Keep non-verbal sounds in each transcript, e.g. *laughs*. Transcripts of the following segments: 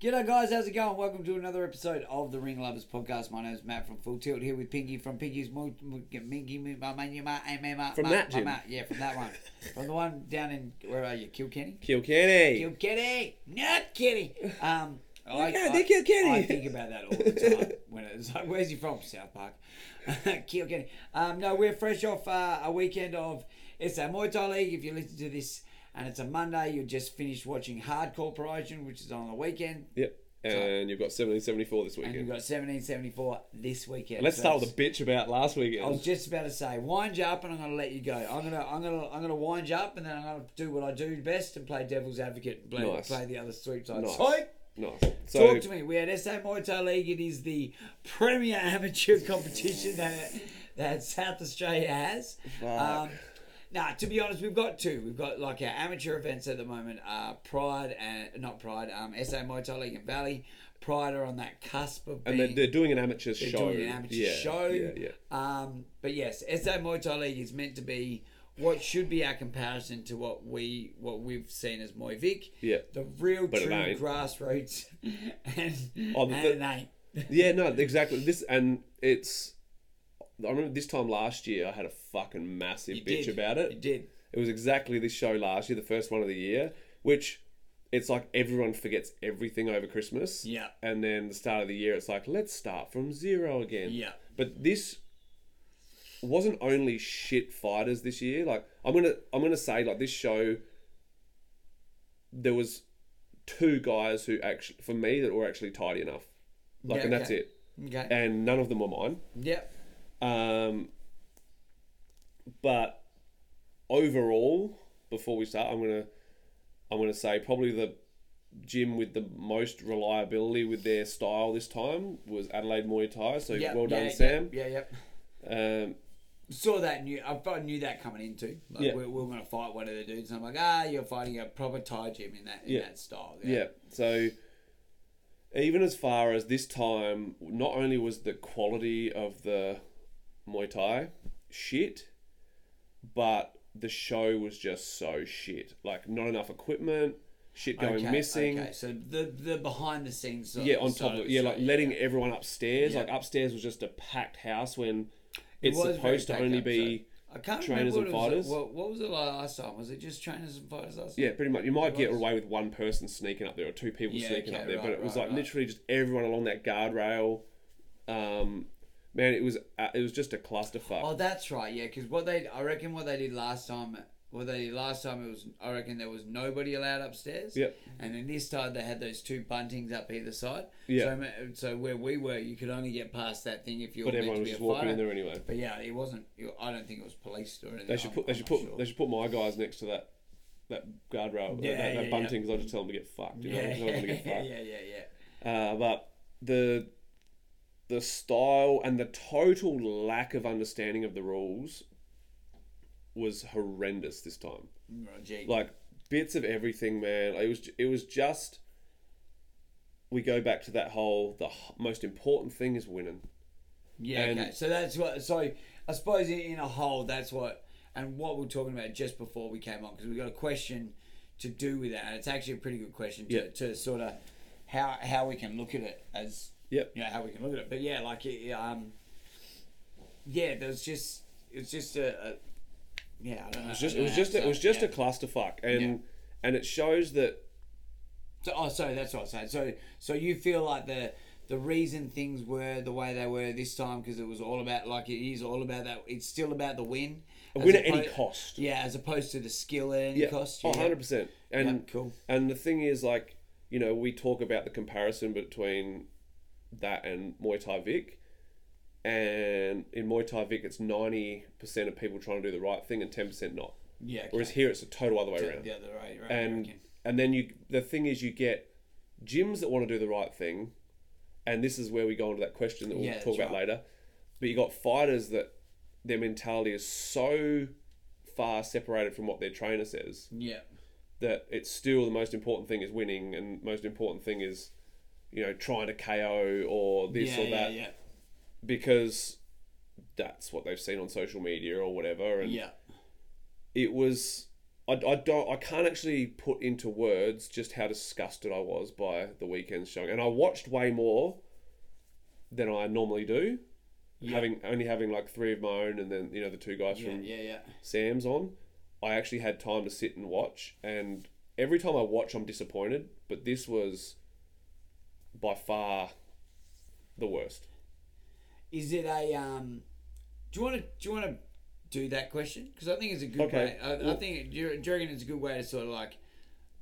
G'day guys, how's it going? Welcome to another episode of the Ring Lovers Podcast. My name is Matt from Full Tilt here with Pinky from Pinky's Mo- Mo- Minky Mo- Ma- Ma- Ma- Ma- Ma- From Ma- that Ma- gym. Ma- Yeah, from that one. from the one down in where are you? Kilkenny? Kilkenny. Kilkenny, not Kenny. Um, *laughs* I, Yeah, they're Kilkenny. I think about that all the time. when it's like, where's he from? South Park. *laughs* Kilkenny. Um, no, we're fresh off uh, a weekend of SA Muay Thai League. If you listen to this and it's a Monday, you just finished watching Hardcore Promotion, which is on the weekend. Yep. And you've got 1774 this And weekend. you've got 1774 this weekend. Let's So start with a bitch about last weekend. I was just about to say, wind you up, and I'm going to let you go. I'm going to, I'm going to, I'm going to wind you up, and then I'm going to do what I do best and play devil's advocate, and play, Nice. play the other sweep side. Nice. So, nice. So, talk to me. We had SA Muay Thai League. It is the premier *laughs* amateur competition that that South Australia has. Um, Nah, to be honest, we've got two. We've got like our amateur events at the moment. Uh, Pride and not Pride. Um, SA Muay Thai League and Valley. Pride are on that cusp of and they're, they're doing an amateur They're show. doing an amateur yeah, show. Yeah, yeah. Um, but yes, SA Muay Thai League is meant to be what should be our comparison to what we what we've seen as Muay Vic. Yeah. The real But true grassroots, *laughs* and, Oh, and the- it ain't. Yeah, no, exactly. This and it's. I remember this time last year, I had a fucking massive You bitch did. about it. You did. It was exactly this show last year, the first one of the year, which it's like everyone forgets everything over Christmas. Yeah. And then the start of the year, it's like, let's start from zero again. Yeah. But this wasn't only shit fighters this year. Like I'm gonna I'm gonna say like this show there was two guys who actually for me that were actually tidy enough. Like Yeah, and that's it. Okay. And none of them were mine. Yep. Um, but overall, before we start, I'm gonna I'm gonna say probably the gym with the most reliability with their style this time was Adelaide Muay Thai. So Yep. well done, yeah, Sam. Yeah. Yep. Um, Saw that new. I knew that coming into. Like Yeah. we, we were going to fight one of the dudes. And I'm like, ah, you're fighting a proper Thai gym in that in Yeah. that style. yeah. So even as far as this time, not only was the quality of the Muay Thai shit, but the show was just so shit. Like not enough equipment, shit going Okay, missing. Okay, so the the behind the scenes. Sort yeah, on top of of it, yeah, like show, letting everyone upstairs. Yeah. Like upstairs was just a packed house when It it's was supposed to only up, be. I can't trainers remember what it was- fighters. What, what was it like last time? Was it just trainers and fighters last time? Yeah, pretty much. You might get away with one person sneaking up there or two people Yeah, sneaking okay, up there, but it was right, like right. literally just everyone along that guardrail. Um, man, it was uh, it was just a clusterfuck. Oh, that's right. Yeah, because what they, I reckon, what they did last time, what they did last time, it was, I reckon, there was nobody allowed upstairs. Yep. And then this time they had those two buntings up either side. Yeah. So, ma- so where we were, you could only get past that thing if you were but meant everyone to was be just a walking fighter. in there anyway. But yeah, it wasn't. it- I don't think it was policed or anything. They should I'm- put they I'm should not put sure. they should put my guys next to that that guardrail, Yeah, that, that, yeah, bunting, because I just tell them to get fucked. You know, Yeah, *laughs* I just tell them to yeah, get *laughs* yeah, fucked. yeah, yeah, yeah. Uh, but the the style and the total lack of understanding of the rules was horrendous this time. Like bits of everything, man. It was it was just. We go back to that whole the most important thing is winning. Yeah, And- okay. So that's what. So I suppose in, a whole, that's what, and what we are talking about just before we came on, because we got a question to do with that, and it's actually a pretty good question to, Yeah. to sort of how how we can look at it as Yep. you know how we can look at it. But yeah, like it, um, yeah, there's just it's just a, a yeah. I don't know. It was just it was just how it was just a clusterfuck, and Yeah. and it shows that So, oh, sorry, that's what I was saying. So, so you feel like the the reason things were the way they were this time because it was all about like it is all about that. It's still about the win. a win at any cost. Yeah, as opposed to the skill at any Yeah, cost. oh, Yeah. 100 percent. And Yeah, cool. And the thing is, like, you know, we talk about the comparison between that and Muay Thai Vic, and in Muay Thai Vic, it's ninety percent of people trying to do the right thing and ten percent not. Yeah. Okay. Whereas here, it's a total other way around. the other way, right? And and then you the thing is you get gyms that want to do the right thing and this is where we go into that question that we'll Yeah, talk about right. later but you got fighters that their mentality is so far separated from what their trainer says yeah. that it's still the most important thing is winning and most important thing is you know trying to KO or this yeah, or that yeah, because that's what they've seen on social media or whatever and yeah. it was I, I don't I can't actually put into words just how disgusted I was by the weekend's showing, and I watched way more than I normally do. Having only having like three of my own, and then you know the two guys Yeah, from yeah, yeah. Sam's on, I actually had time to sit and watch. And every time I watch, I'm disappointed. But this was by far the worst. Is it a um? Do you want to do you want to do that question? Because I think it's a good Okay. way. I, I think do you, do you reckon it's a good way to sort of like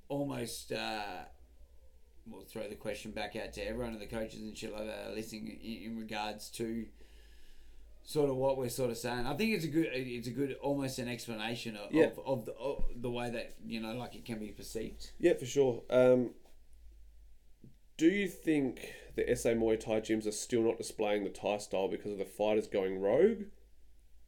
almost. uh We'll throw the question back out to everyone of the coaches and shit like that are listening in, in regards to sort of what we're sort of saying. I think it's a good, it's a good, almost an explanation of, Yeah. of, of, the, of the way that you know, like it can be perceived. Yeah, for sure. Um, do you think the SA Muay Thai gyms are still not displaying the Thai style because of the fighters going rogue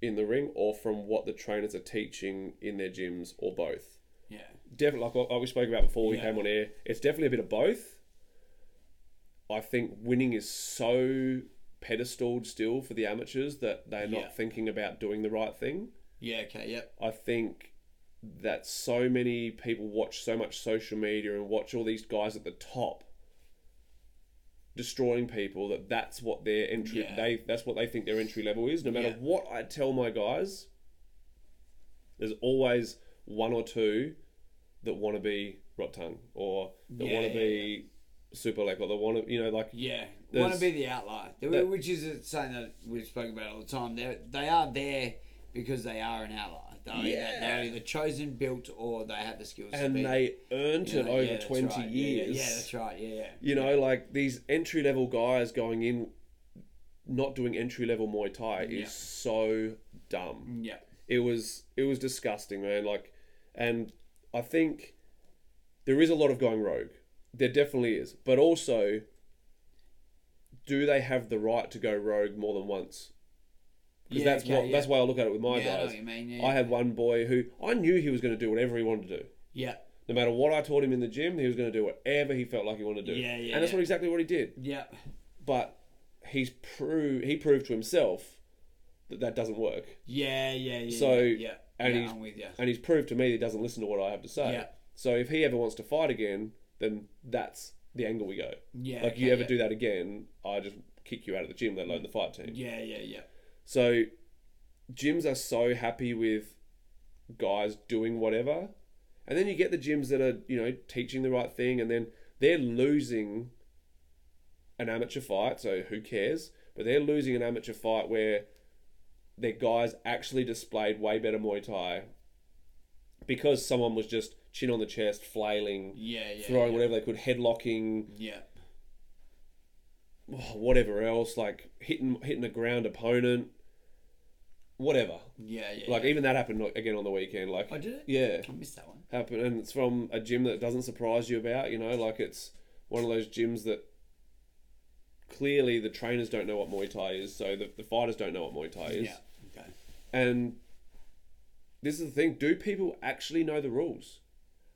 in the ring, or from what the trainers are teaching in their gyms, or both? Yeah, definitely like, like we spoke about before we Yeah. came on air it's definitely a bit of both i think winning is so pedestaled still for the amateurs that they're not Yeah. thinking about doing the right thing yeah, okay, yep, i think that so many people watch so much social media and watch all these guys at the top destroying people that that's what their entry Yeah. they that's what they think their entry level is no matter Yeah. what i tell my guys there's always one or two that want to be Rodtang or that Yeah, want to be Superlek or they want to you know like Yeah, want to be the outlier, that- which is something that we've spoken about all the time. They they are there because they are an outlier. They're, Yeah. they're either chosen, built, or they have the skills. and to be, they earned you it over yeah, 20 right. Years Yeah, yeah, that's right. Yeah, yeah. You know, like these entry level guys going in, not doing entry level Muay Thai is so dumb. Mm, yeah, It was it was disgusting, man. Like, and I think there is a lot of going rogue. There definitely is, but also, do they have the right to go rogue more than once? Because Yeah, that's okay, what yeah. that's why I look at it with my yeah, I what you mean. Yeah, I had one boy who I knew he was going to do whatever he wanted to do. yeah, No matter what I taught him in the gym, he was going to do whatever he felt like he wanted to do. Yeah, yeah, and that's what exactly what he did. yeah, But he's pro- he proved to himself that that doesn't work, yeah, yeah, yeah. So, yeah, and he's- I'm with you. and he's proved to me that he doesn't listen to what I have to say. Yeah. So if he ever wants to fight again, then that's the angle we go. Yeah, like you ever do that again, I just kick you out of the gym, let alone the fight team. Yeah, yeah, yeah. So gyms are so happy with guys doing whatever. And then you get the gyms that are, you know, teaching the right thing and then they're losing an amateur fight, so who cares? But they're losing an amateur fight where their guys actually displayed way better Muay Thai because someone was just chin on the chest, flailing, Yeah, yeah. throwing yeah. whatever they could, headlocking, Yeah, oh, whatever else, like hitting hitting a ground opponent, whatever. yeah, yeah. Like yeah. even that happened again on the weekend. Like I did it. yeah, I missed that one. happened, and it's from a gym that doesn't surprise you about. You know, like it's one of those gyms that clearly the trainers don't know what Muay Thai is, so the, the fighters don't know what Muay Thai is. Yeah. Okay. And this is the thing: do people actually know the rules?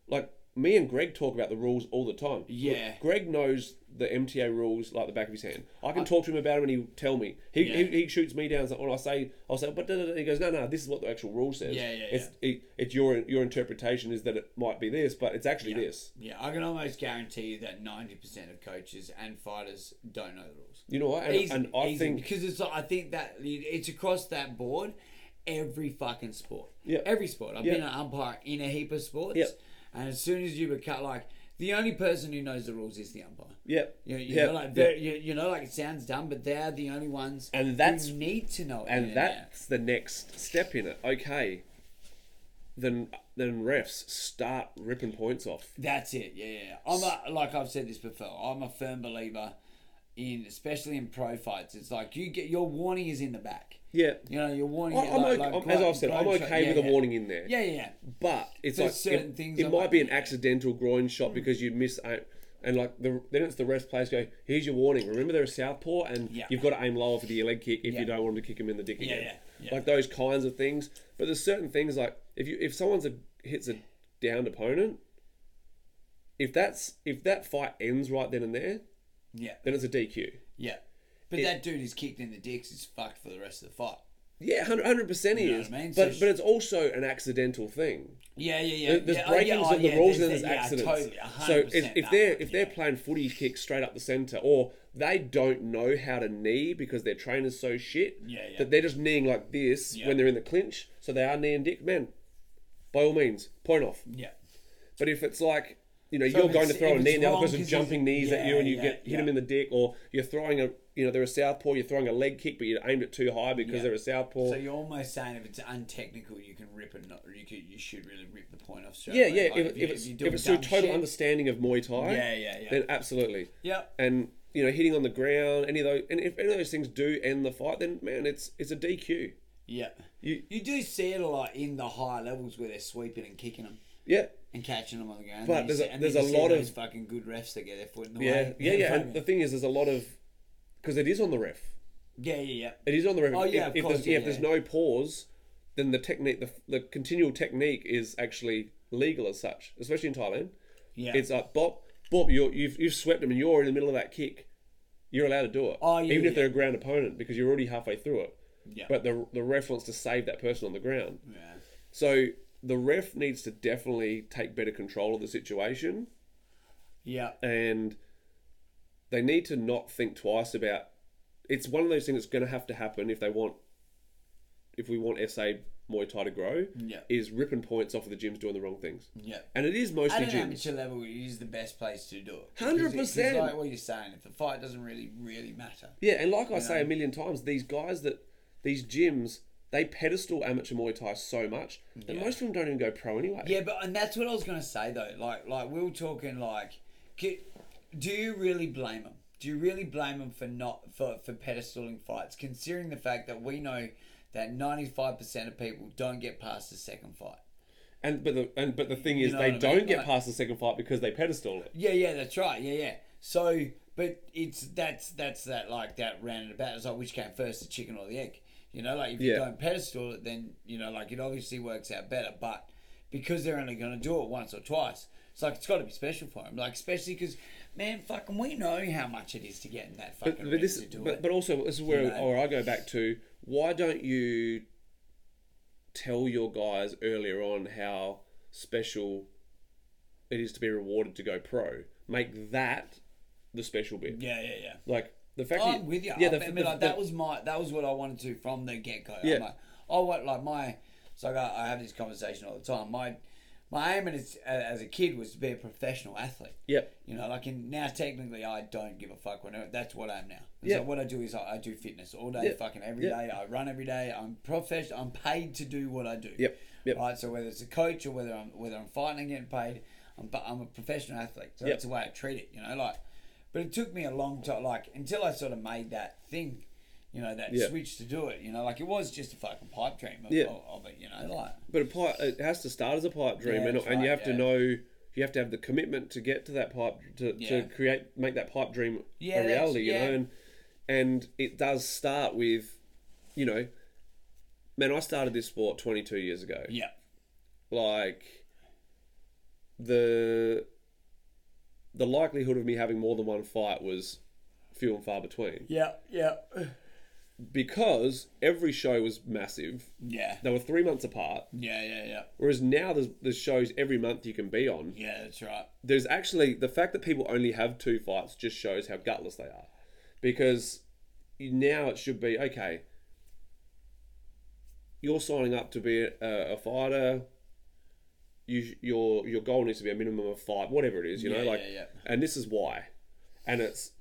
Like me and Greg talk about the rules all the time. Yeah. Greg knows the MTA rules like the back of his hand. I can talk to him about them and he'll tell me. He, Yeah. he, he shoots me down. So when I say, I'll say, but da, da, da," he goes, no, no, this is what the actual rule says. Yeah, yeah, It's It, it's your your interpretation is that it might be this, but it's actually this. Yeah, I can almost guarantee you that ninety percent of coaches and fighters don't know the rules. You know what? And, Easy, and I easy, think because it's I think that it's across that board, every fucking sport. Yeah. Every sport. I've Yeah. been an umpire in a heap of sports. Yeah. And as soon as you become like the only person who knows the rules is the umpire. yeah, You know, you yeah, know like very, you, you know, like it sounds dumb, but they're the only ones And that's- who need to know and that's the next step in it. Okay, then then refs start ripping points off. That's it. Yeah, yeah. I'm a, like I've said this before. I'm a firm believer in, especially in pro fights. It's like you get your warning is in the back. Yeah, You know, your warning. I- I'm like, okay, like as I've said, I'm groin okay shot. Yeah, with a yeah. warning in there. Yeah, yeah, yeah. But it's There's like certain it, things it might might be an accidental groin shot hmm. because you miss a, and like the then it's the rest players go here's your warning remember they're a southpaw and Yeah. you've got to aim lower for the leg kick if Yeah. you don't want them to kick him in the dick Yeah, again yeah, yeah. like those kinds of things but there's certain things like if you if someone's a hits a downed opponent if that's if that fight ends right then and there Yeah, then it's a DQ yeah. But It- that dude is kicked in the dicks. Is fucked for the rest of the fight. Yeah, hundred percent he You know is. I mean? But sh- but it's also an accidental thing. Yeah, yeah, yeah. There- There's yeah, oh, breakings yeah, oh, of the yeah, rules and there's yeah, accidents. Totally, so 100% if, if they're if they're yeah. playing footy kick straight up the centre, or they don't know how to knee because their trainer's so shit Yeah, yeah. that they're just kneeing like this Yeah. when they're in the clinch, so they are kneeing dick, man. By all means, point off. yeah. But if it's like you know So you're going to throw a knee and the other wrong person 'cause jumping it's- knees at you and you yeah, get hit yeah. them in the dick, or you're throwing a you know they're a southpaw, you're throwing a leg kick, but you aimed it too high because Yeah. they're a southpaw. So you're almost saying if it's untechnical, you can rip it. Not you could. You should really rip the point off. straight yeah, away. yeah. Like, if, you- if it's you're if doing it's through total shit. understanding of Muay Thai, Yeah, yeah, yeah. then absolutely. Yep. and you know hitting on the ground, any of those, and if any of those things do end the fight, then man, it's it's a DQ. Yeah. You You do see it a lot in the higher levels where they're sweeping and kicking them yeah and catching them on the ground. But you there's a- there's a lot of- fucking good refs that get their foot in the yeah way. yeah yeah. And the thing is, there's a lot of because it is on the ref. yeah, yeah, yeah. It is on the ref. Oh, if, yeah, if, course, there's, yeah, if there's no pause, then the technique, the, the continual technique is actually legal as such, especially in Thailand. Yeah. It's like bop, bop. You're, you've you've swept them and you're in the middle of that kick. You're allowed to do it, Oh, yeah, even if they're a ground opponent because you're already halfway through it. Yeah. But the the ref wants to save that person on the ground. yeah. So the ref needs to definitely take better control of the situation, Yeah. and they need to not think twice about. It's one of those things that's going to have to happen if they want, if we want SA Muay Thai to grow. Yeah. Is ripping points off of the gyms doing the wrong things, Yeah. and it is mostly At an gyms. amateur level, it is the best place to do it. 100%. Because it's Like what you're saying, if the fight doesn't really, really matter. Yeah, and like I say a million times, these guys that these gyms they pedestal amateur Muay Thai so much that Yeah. most of them don't even go pro anyway. Yeah, but and that's what I was gonna say though. Like, like we were talking like, do you really blame them? Do you really blame them for not for for pedestaling fights, considering the fact that we know that ninety five percent of people don't get past the second fight? And but the and but the thing is, know they what I mean? don't get Like- past the second fight because they pedestal it. Yeah, yeah, that's right. Yeah, yeah. So, but it's that's that's that like that round about. It's like which came first, the chicken or the egg? You know, like if you don't pedestal it, then you know, like it obviously works out better. But because they're only going to do it once or twice, it's like it's got to be special for them. Like especially because, man, fucking, we know how much it is to get in that fucking But, but this, to do but, it. but also this is where You know? or I go back to why don't you tell your guys earlier on how special it is to be rewarded to go pro? Make that the special bit. yeah, yeah, yeah. Like the fact I'm that with you. Yeah, I the, mean, the- like, the- that was my that was what I wanted to from the get go. Yeah. I'm like, I want like my so I, got, I have this conversation all the time. My my aim as as a kid was to be a professional athlete. Yep. You know, like in now technically I don't give a fuck when I, that's what I am now. Yeah. So what I do is I, I do fitness all day, Yeah. fucking every day. Yeah. I run every day. I'm professional. I'm paid to do what I do. Yep. Yep. Right. So whether it's a coach or whether I'm whether I'm fighting and getting paid, I'm but I'm a professional athlete. So Yep. that's the way I treat it. You know, like, but it took me a long time, like until I sort of made that thing. You know that Yeah. switch to do it. You know, like it was just a fucking pipe dream of, Yeah. of, of it. You know, like But a pipe, it has to start as a pipe dream, Yeah, and, and you right, have to know you have to have the commitment to get to that pipe to, Yeah. to create make that pipe dream Yeah, a reality. You know, and and it does start with, you know, man, I started this sport twenty two years ago. yeah, Like the the likelihood of me having more than one fight was few and far between yeah, yeah, because every show was massive. yeah, They were three months apart. yeah, yeah, yeah. Whereas now there's, there's shows every month you can be on. Yeah, that's right. There's actually the fact that people only have two fights just shows how gutless they are, because now it should be okay. You're signing up to be a, a fighter. You your your goal needs to be a minimum of five, whatever it is, you know, like, yeah, yeah. and this is why, and it's,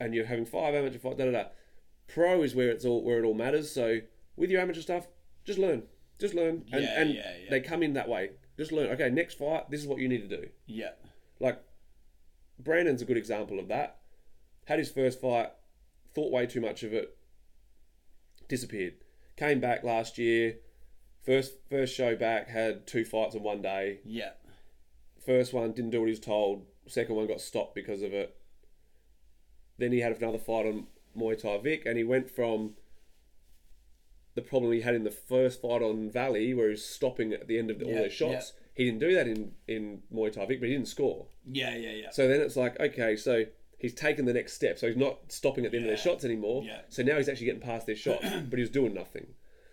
and you're having five amateur fight, Da da da. Pro is where it's all where it all matters. So with your amateur stuff, just learn, just learn, and Yeah, and yeah, yeah. they come in that way. Just learn. Okay, next fight, this is what you need to do. Yeah, Like Brandon's a good example of that. Had his first fight, thought way too much of it, disappeared. Came back last year. First first show back had two fights in one day. yeah, First one didn't do what he was told. Second one got stopped because of it. Then he had another fight on Muay Thai Vic, and he went from the problem he had in the first fight on Valley, where he was stopping at the end of the, all Yeah, their shots. He didn't do that in in Muay Thai Vic, but he didn't score. yeah, yeah, yeah. So then it's like, okay, so he's taken the next step. So he's not stopping at the end of their shots anymore. Yeah. So now he's actually getting past their shots, *clears throat* but he was doing nothing.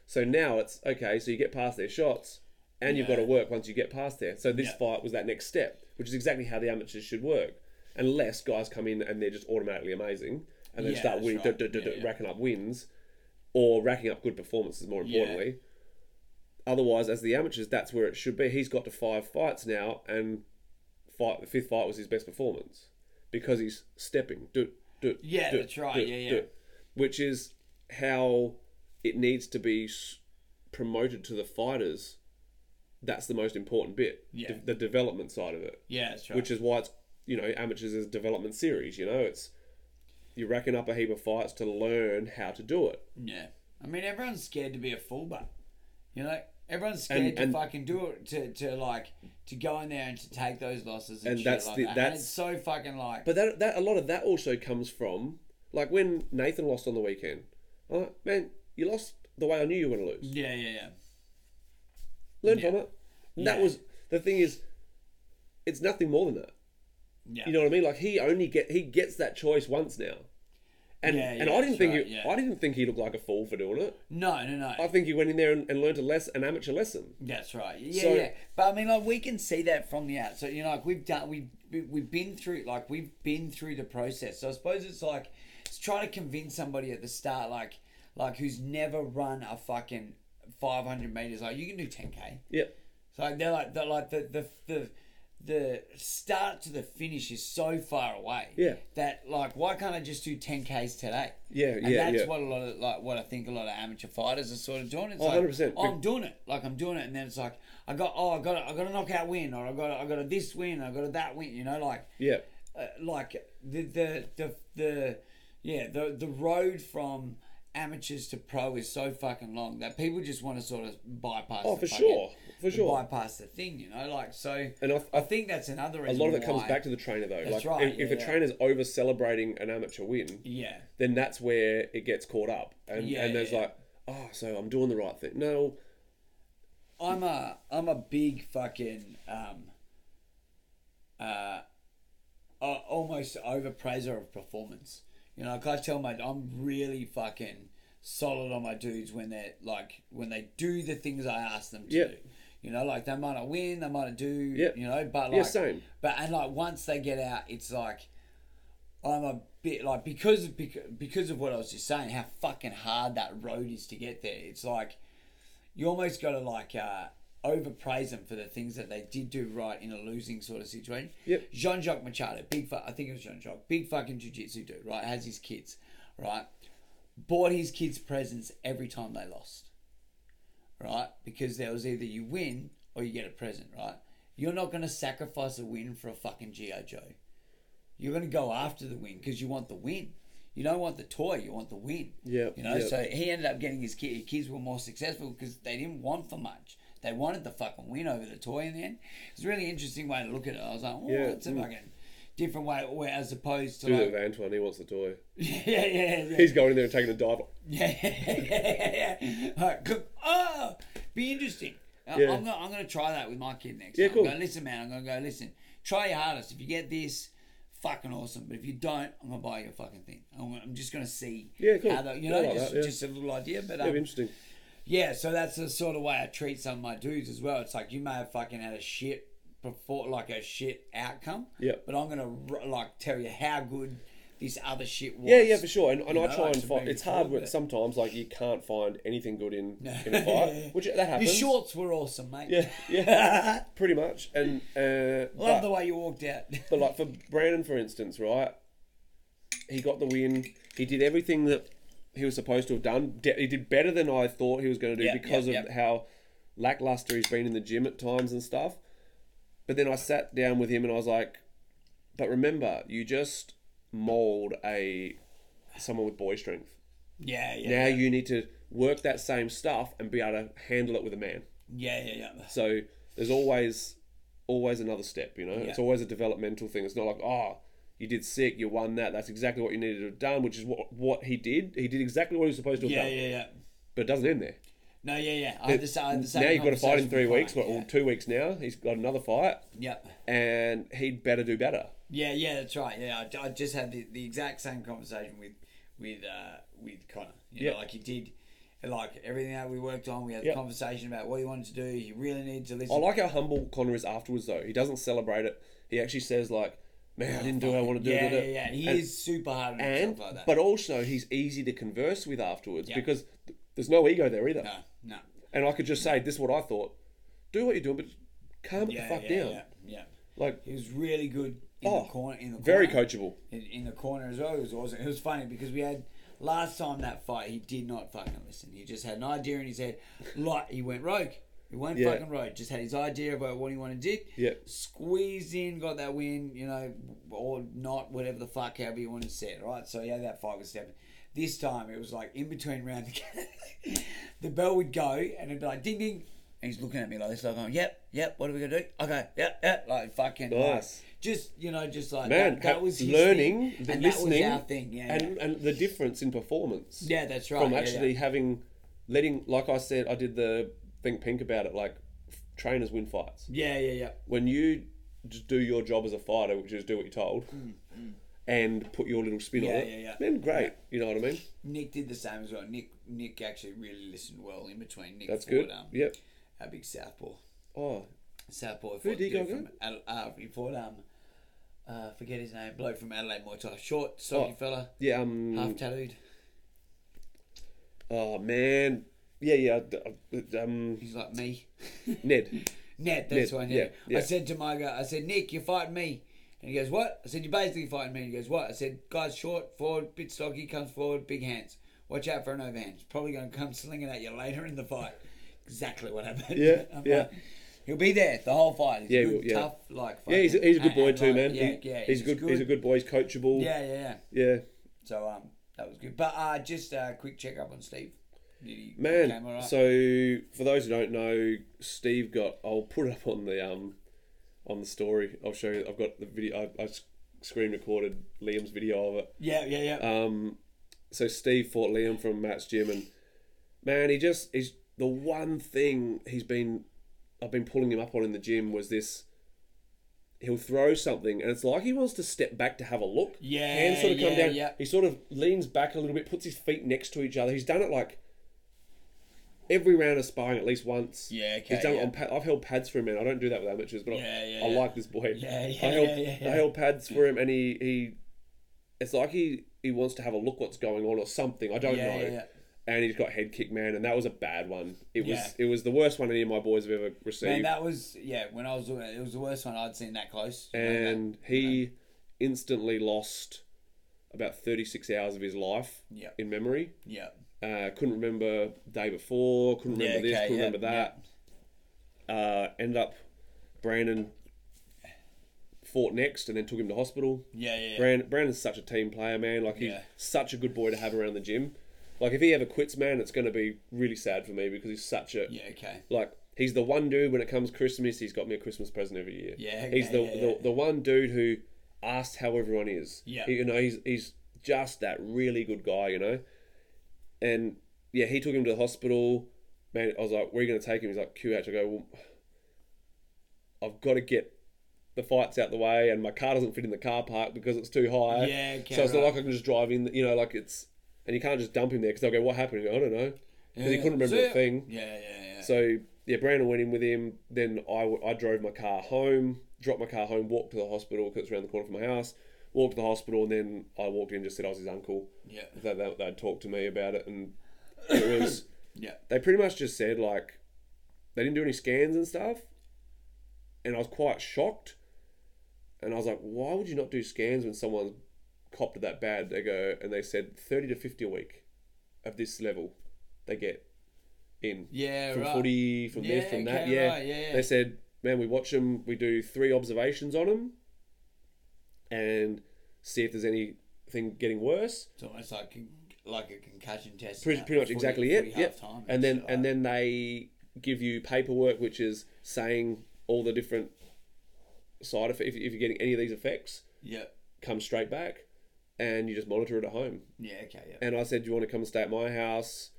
So now it's okay. So you get past their shots, and you've got to work once you get past there. So this Yeah. fight was that next step, which is exactly how the amateurs should work. Unless guys come in and they're just automatically amazing, and then Yeah, start that's win, right. racking up wins, or racking up good performances. More importantly. Otherwise, as the amateurs, that's where it should be. He's got to five fights now, and fight the fifth fight was his best performance because he's stepping. Do, do, Yeah, do, that's right. do, Yeah, yeah. do. Which is how it needs to be promoted to the fighters. That's the most important bit. Yeah. De- the development side of it, Yeah, that's right. which is why it's you know amateurs is a development series. You know, it's you're racking up a heap of fights to learn how to do it. Yeah. I mean, everyone's scared to be a fullback. You know, everyone's scared And- to and- fucking do it, to, to like, to go in there and to take those losses and, And that's like the- that. And that's- it's so fucking like, But that that a lot of that also comes from like when Nathan lost on the weekend. I'm like, man, you lost the way I knew you were going to lose. yeah, yeah, yeah. Learn Yeah. from it. And That was the thing is, it's nothing more than that. Yeah. You know what I mean? Like he only get he gets that choice once now. And Yeah, and I didn't think right, he, yeah. I didn't think he looked like a fool for doing it. no, no, no. I think he went in there and, and learned a less an amateur lesson. That's right. Yeah, So- yeah. But I mean, like we can see that from the outside. You know, like we've done, we've we- we've been through, like we've been through the process. So I suppose it's like it's trying to convince somebody at the start, like like who's never run a fucking five hundred meters, like you can do ten k. Yeah. So they're like they're like the the the the start to the finish is so far away. Yeah. That like why can't I just do ten k's today? Yeah, And yeah, that's yeah. what a lot of like what I think a lot of amateur fighters are sort of doing. It's Oh, like 100%. oh, I'm doing it, like I'm doing it, and then it's like I got oh I got a, I got a knockout win, or I got a, I got a this win, I got a that win. You know, like Yeah. uh, like the the the the yeah the the road from amateurs to pro is so fucking long that people just want to sort of bypass. Oh, the for fucking- sure. For sure. bypass the thing. You know, like so. And I, I I think that's another a lot of it comes back to the trainer though. That's like right, if, if yeah, a yeah. trainer's over celebrating an amateur win, Yeah. then that's where it gets caught up. And Yeah, and there's like, oh, so I'm doing the right thing. No, I'm a I'm a big fucking um uh, uh almost overpraiser of performance. You know, like I tell my I'm really fucking solid on my dudes when they're like when they do the things I ask them to Yeah. do. You know, like they might not win, they might not do Yeah. you know, but like Yeah, same. But and like once they get out, it's like I'm a bit like because of because, because of what I was just saying, how fucking hard that road is to get there. It's like you almost got to like uh, overpraise them for the things that they did do right in a losing sort of situation. Yep. Jean Jacques Machado, big fu- I think it was Jean Jacques, big fucking jiu-jitsu dude, right? Has his kids, right? Bought his kids presents every time they lost, right? Because there was either you win or you get a present, right? You're not going to sacrifice a win for a fucking G.I. Joe. You're going to go after the win because you want the win. You don't want the toy, you want the win. Yeah. You know, yep. so he ended up getting his, kid, his kids were more successful because they didn't want for much. They wanted the fucking win over the toy in the end. It's a really interesting way to look at it. I was like, oh, Yeah, that's a mm. fucking different way, where as opposed to do like, that Antoine. He wants the toy. *laughs* yeah, yeah, yeah, yeah. He's going in there and taking a dive. Yeah, *laughs* yeah, yeah, yeah. All right. Oh, be interesting. I- Yeah. I'm gonna I'm gonna try that with my kid next Yeah, time. cool. I'm gonna listen, man. I'm gonna go listen. Try your hardest. If you get this, fucking awesome. But if you don't, I'm gonna buy you a fucking thing. I'm, gonna- I'm just gonna see. Yeah, cool. How the, you know, like just, that, yeah. just a little idea. But Yeah, um, interesting. Yeah, so that's the sort of way I treat some of my dudes as well. It's like you may have fucking had a shit before, like a shit outcome. Yeah. But I'm gonna like tell you how good this other shit was. Yeah, yeah, for sure. And, and I know, try like and find. It's hard it. sometimes like you can't find anything good in *laughs* in a fight, which that happens. Your shorts were awesome, mate. Yeah, *laughs* yeah, pretty much. And uh, Love but, the way you walked out. *laughs* but like for Brandon, for instance, right? He got the win. He did everything that he was supposed to have done. He did better than I thought he was going to do Yeah, because yeah, of yeah. how lackluster he's been in the gym at times and stuff. But then I sat down with him and I was like, "But remember, you just mold a someone with boy strength. yeah, yeah. Now yeah. you need to work that same stuff and be able to handle it with a man. Yeah, yeah, yeah. So there's always always another step, you know. It's always a developmental thing. It's not like, oh, you did sick, you won that. That's exactly what you needed to have done, which is what what he did. He did exactly what he was supposed to have Yeah, done. yeah, yeah. But it doesn't end there. No, yeah, yeah. I had the, I had the same now you've got a fight in three weeks, or yeah. two weeks now. He's got another fight, Yep. and he'd better do better. Yeah, yeah, that's right. Yeah, I, I just had the, the exact same conversation with with uh, with Connor. You know, Yeah. like he did, like everything that we worked on. We had Yep. a conversation about what he wanted to do. He really needed to listen. I like how humble Connor is afterwards, though. He doesn't celebrate it. He actually says like, "Man, I didn't do what I want to do." Yeah, da, da." yeah, yeah. He And- is super hard on and like that. but also he's easy to converse with afterwards Yeah. because th- there's no ego there either. no, no. And I could just say, "This is what I thought. Do what you're doing, but calm it Yeah, the fuck yeah, down." yeah, yeah. Like He was really good in Oh, the corner. In the very coachable. in, in the corner as well. It was awesome. It was funny because we had last time that fight, he did not fucking listen. He just had an idea in his head. Like he went rogue. He went Yeah. fucking right. Just had his idea about what he wanted to do. Yeah. Squeezed in, got that win. You know, or not, whatever the fuck, however you want to say it. Right. So yeah, that fight was seven. This time it was like in between round, *laughs* the bell would go and it'd be like ding ding. And he's looking at me like this, like going, "Yep, yep. What are we gonna do? Okay, yep, yep." Like fucking, like, Nice. just you know, just like Man, that, that was learning, the and listening, that thing. Yeah, and yeah. and the difference in performance. Yeah, that's right. from yeah, actually yeah. having letting like I said I did the think pink about it like trainers win fights Yeah, yeah, yeah. when you just do your job as a fighter which is do what you're told and put your little spin on Mm, Yeah, it yeah, yeah. then great you know what I mean Nick did the same as well. Nick Nick actually really listened well in between. Nick that's good Um, yep Our big southpaw. oh Southpaw. Who did he go from Ad- uh, He fought um, uh, forget his name. Bloke from Adelaide Muay Thai. Short, stocky Oh. fella, yeah um half tattooed. oh man yeah yeah uh, um He's like me. *laughs* Ned Ned, that's Ned, one. yeah, Yeah. I said to my guy, I said, Nick, you're fighting me. And he goes, What? I said, You're basically fighting me. And He goes, What? I said, Guy's short, forward, bit stocky, comes forward, big hands. Watch out for an overhand. He's probably going to come slinging at you later in the fight. *laughs* Exactly what happened. Yeah, *laughs* yeah. like, He'll be there the whole fight. He's Yeah, a good, yeah. tough, like. yeah he's a, he's a good boy and, too like, man Yeah, He- yeah. he's, good, he's a good boy he's coachable Yeah, yeah, yeah. yeah So um, that was good. But uh, just a quick check up on Steve. Man, so for those who don't know, Steve got. I'll put it up on the um, on the story. I'll show you. I've got the video. I, I screen recorded Liam's video of it. yeah, yeah, yeah. Um, so Steve fought Liam from Matt's gym, and man, he just is the one thing he's been. I've been pulling him up on in the gym was this. He'll throw something, and it's like he wants to step back to have a look. Yeah, hands sort of come yeah, down. yeah. He sort of leans back a little bit, puts his feet next to each other. He's done it like every round of sparring at least once. Yeah, okay, He's done yeah. on pad. I've held pads for him, man. I don't do that with amateurs, but I- Yeah, yeah, I, yeah. like this boy. Yeah, yeah, I held, yeah, yeah. I held pads for him, and he, he it's like he he wants to have a look what's going on or something. I don't know. yeah, yeah. And he's got head kick, man, and that was a bad one. It was it was the worst one any of my boys have ever Man, received. that was yeah. When I was it was the worst one I'd seen that close. You know, that- and he instantly lost about thirty six hours of his life Yeah. in memory. yeah, Uh, couldn't remember day before. Couldn't remember Yeah, this. okay, couldn't yeah, remember that. Uh, ended up Brandon fought next and then took him to hospital. yeah, yeah, yeah. Brandon, Brandon's such a team player, man. Like he's Yeah. such a good boy to have around the gym. Like if he ever quits, man, it's going to be really sad for me because he's such a yeah, okay. like he's the one dude when it comes Christmas, he's got me a Christmas present every year. Yeah, he's the, okay, yeah, the the one dude who asks how everyone is. Yeah. He- you know he's he's just that really good guy, you know. And yeah, he took him to the hospital. Man, I was like, "Where are you going to take him?" He's like, "QH." I go, "Well, I've got to get the fights out the way, and my car doesn't fit in the car park because it's too high. Yeah, okay, so it's not like I can just drive in. You know, like it's, and you can't just dump him there because they'll go, "What happened?" I go, "I don't know," because he couldn't remember So, a thing. Yeah, yeah, yeah. So yeah, Brandon went in with him. Then I, I drove my car home, dropped my car home, walked to the hospital because it's around the corner from my house. Walked to the hospital, and then I walked in and just said I was his uncle. yeah, That they, they'd talk to me about it, and it was *coughs* yeah, they pretty much just said like they didn't do any scans and stuff, and I was quite shocked. And I was like, why would you not do scans when someone's copped that bad? They go and they said thirty to fifty a week of this level they get in yeah. from right. footy, from this, from that. okay, Yeah. right, yeah, yeah. They said, man, we watch them, we do three observations on them and see if there's anything getting worse. It's almost like like a concussion test. Pretty, pretty much exactly it. Yep. And then and like then they give you paperwork which is saying all the different side effects. If, if you're getting any of these effects, yeah, come straight back and you just monitor it at home. yeah, okay, yeah, And I said, "Do you want to come and stay at my house?"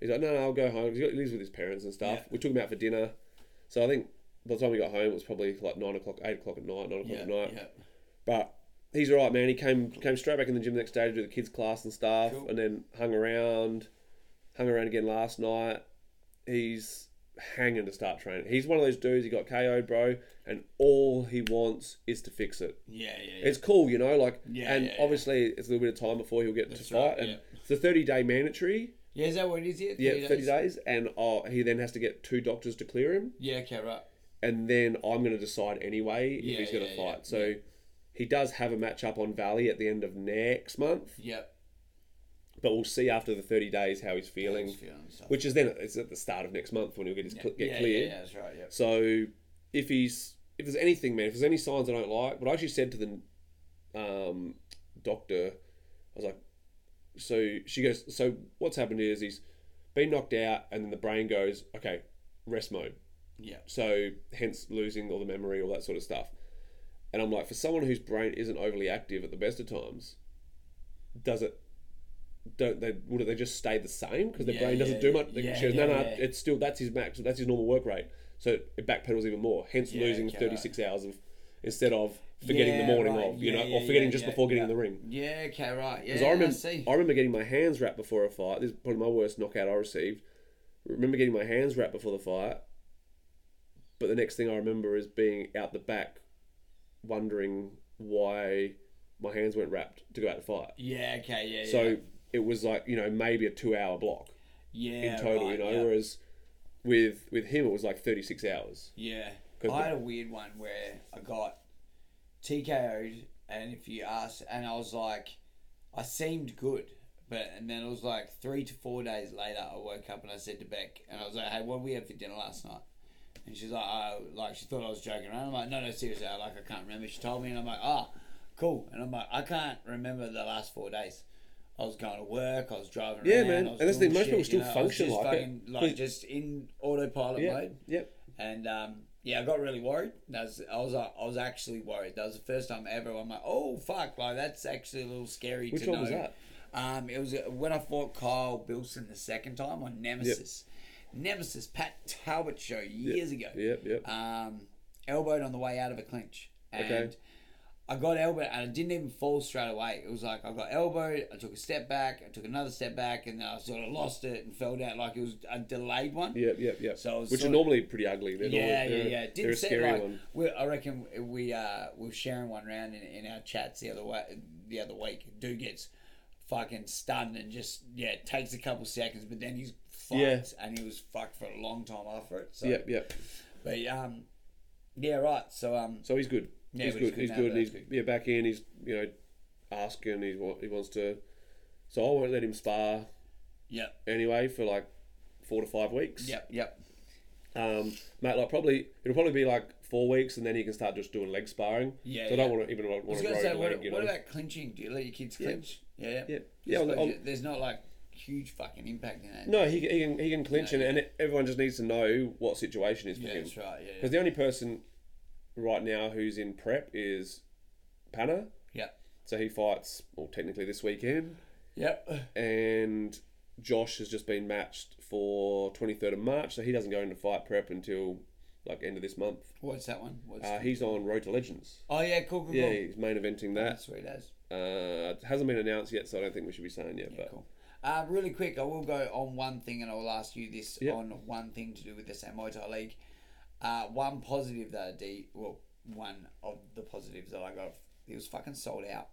He's like, "No, no, I'll go home. He lives with his parents and stuff. Yeah. We took him out for dinner. So I think by the time we got home, it was probably like nine o'clock, eight o'clock at night, nine o'clock yeah, at night. yeah. But he's all right, man. He came came straight back in the gym the next day to do the kids' class and stuff, Cool. and then hung around. hung around again last night. He's hanging to start training. He's one of those dudes. He got KO'd, bro, and all he wants is to fix it. Yeah, yeah, yeah. It's cool, you know, like, Yeah, and yeah, yeah. obviously it's a little bit of time before he'll get That's to fight, right, and yeah. it's a thirty day mandatory. yeah, is that what it is here? Yeah, thirty days, and uh, he then has to get two doctors to clear him, Yeah, okay, right. and then I'm going to decide anyway if Yeah, he's going to yeah, yeah, fight. So he does have a match up on Valley at the end of next month, Yep. but we'll see after the thirty days how he's feeling. He's feeling. Which is then it's at the start of next month when he'll get his cl- get yeah, cleared. Yeah, yeah, that's right. Yeah. So if he's if there's anything, man, if there's any signs I don't like, but I actually said to the um, doctor, I was like, so she goes, so what's happened is he's been knocked out, and then the brain goes, okay, rest mode. Yeah. So hence losing all the memory, all that sort of stuff. And I'm like, for someone whose brain isn't overly active at the best of times, does it? Don't they? Would they just stay the same because their Yeah, brain doesn't yeah, do much? yeah, she goes, no, no, it's still that's his max. That's his normal work rate. So it backpedals even more. Hence losing okay, 36 hours of instead of forgetting the morning right. of, you know, or forgetting just before getting in the ring. Yeah, okay, right. Yeah, Because I remember, see. I remember getting my hands wrapped before a fight. This is probably my worst knockout I received. I remember getting my hands wrapped before the fight, but the next thing I remember is being out the back, wondering why my hands weren't wrapped to go out to fight. yeah, okay, yeah, So yeah. it was like you know maybe a two-hour block yeah, in total, right, you know. yeah. Whereas with with him it was like thirty-six hours. Yeah. I had a weird one where I got TKO'd, and if you ask, and I was like, I seemed good, but and then it was like three to four days later, I woke up and I said to Beck, and I was like, hey, what did we have for dinner last night? And she's like, oh, like she thought I was joking around. I'm like, no, no, seriously, I, like I can't remember. She told me, and I'm like, oh, cool. And I'm like, I can't remember the last four days. I was going to work. I was driving Yeah, around. man. I was And that's the most people still you know, function just like it. fucking, like But- just in autopilot Yeah. mode. Yep. And um, yeah, I got really worried. That was, I was uh, I was actually worried. That was the first time ever. I'm like, oh fuck, like that's actually a little scary Which to one know. was that? Um, it was uh, when I fought Kyle Bilson the second time on Nemesis. Nemesis, Pat Talbot show years ago. Yep. Yep. Um, elbowed on the way out of a clinch, and Okay. I got elbowed, and I didn't even fall straight away. It was like I got elbowed, I took a step back, I took another step back, and then I sort of lost it and fell down. Like it was a delayed one. Yep. Yep. Yep. So Which are of- normally pretty ugly. They're Yeah, normally, yeah, they're, yeah. They're Didn't a say scary like one. we, I reckon we uh we were sharing one round in, in our chats the other way the other week. Dude gets fucking stunned and just yeah it takes a couple seconds, but then he's fucked Yeah. and he was fucked for a long time after it. So, Yep. Yep. but um yeah right. So um So he's good. Yeah, he's good. he's He's good good. now, and he's yeah back in. He's you know asking. He's what he wants to. So I won't let him spar yep anyway for like four to five weeks. yep yep Um, mate, like probably it'll probably be like four weeks, and then he can start just doing leg sparring. Yeah, So I don't want to even want I was to gonna road say what, leg. You what about clinching? Do you let your kids clinch? Yeah yeah Yeah. I Yeah. on- suppose on- you- there's not like huge fucking impact in that. no, he, he can he can clinch, No, and, and yeah. it, everyone just needs to know what situation is for yeah, him. that's right. Yeah, Because the only person right now who's in prep is Panna. yeah. So he fights, well, technically this weekend, Yep. and Josh has just been matched for 23rd of March, so he doesn't go into fight prep until like end of this month. What's that one? What's Uh, he's on Road to Legends. oh yeah, cool, cool, Yeah, cool. he's main eventing that. That's sweet as. Uh, it hasn't been announced yet, so I don't think we should be saying yet. Yeah, but cool. Uh, really quick, I will go on one thing, and I will ask you this Yep. on one thing to do with the SA Muay Thai League. Uh, one positive that I did, well, one of the positives that I got, it was fucking sold out.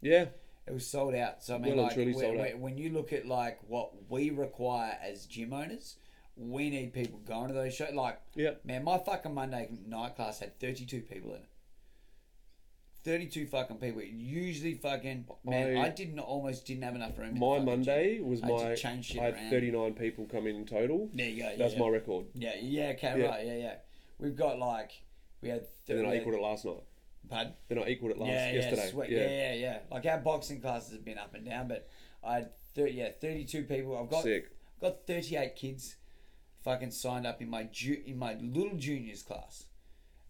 yeah, It was sold out. So I mean, Well like truly when, sold out. when you look at like what we require as gym owners, we need people going to those shows. Like, yeah, man, my fucking Monday night class had thirty-two people in it. Thirty-two fucking people. Usually, fucking man, I, I- didn't almost didn't have enough room. in the my fucking gym. Monday was I my. change shit I had around. 39 people come in total. There you go. That's yeah. my record. Yeah, yeah, okay, Yeah. right, yeah, yeah. We've got like we had. And then I equaled it last night. Pardon? Then I equaled it last yeah, yesterday. yeah, sweet. yeah. yeah, yeah. Like our boxing classes have been up and down, but I had thirty, yeah, thirty-two people. I've got Sick. got thirty-eight kids, fucking signed up in my ju- in my little juniors class,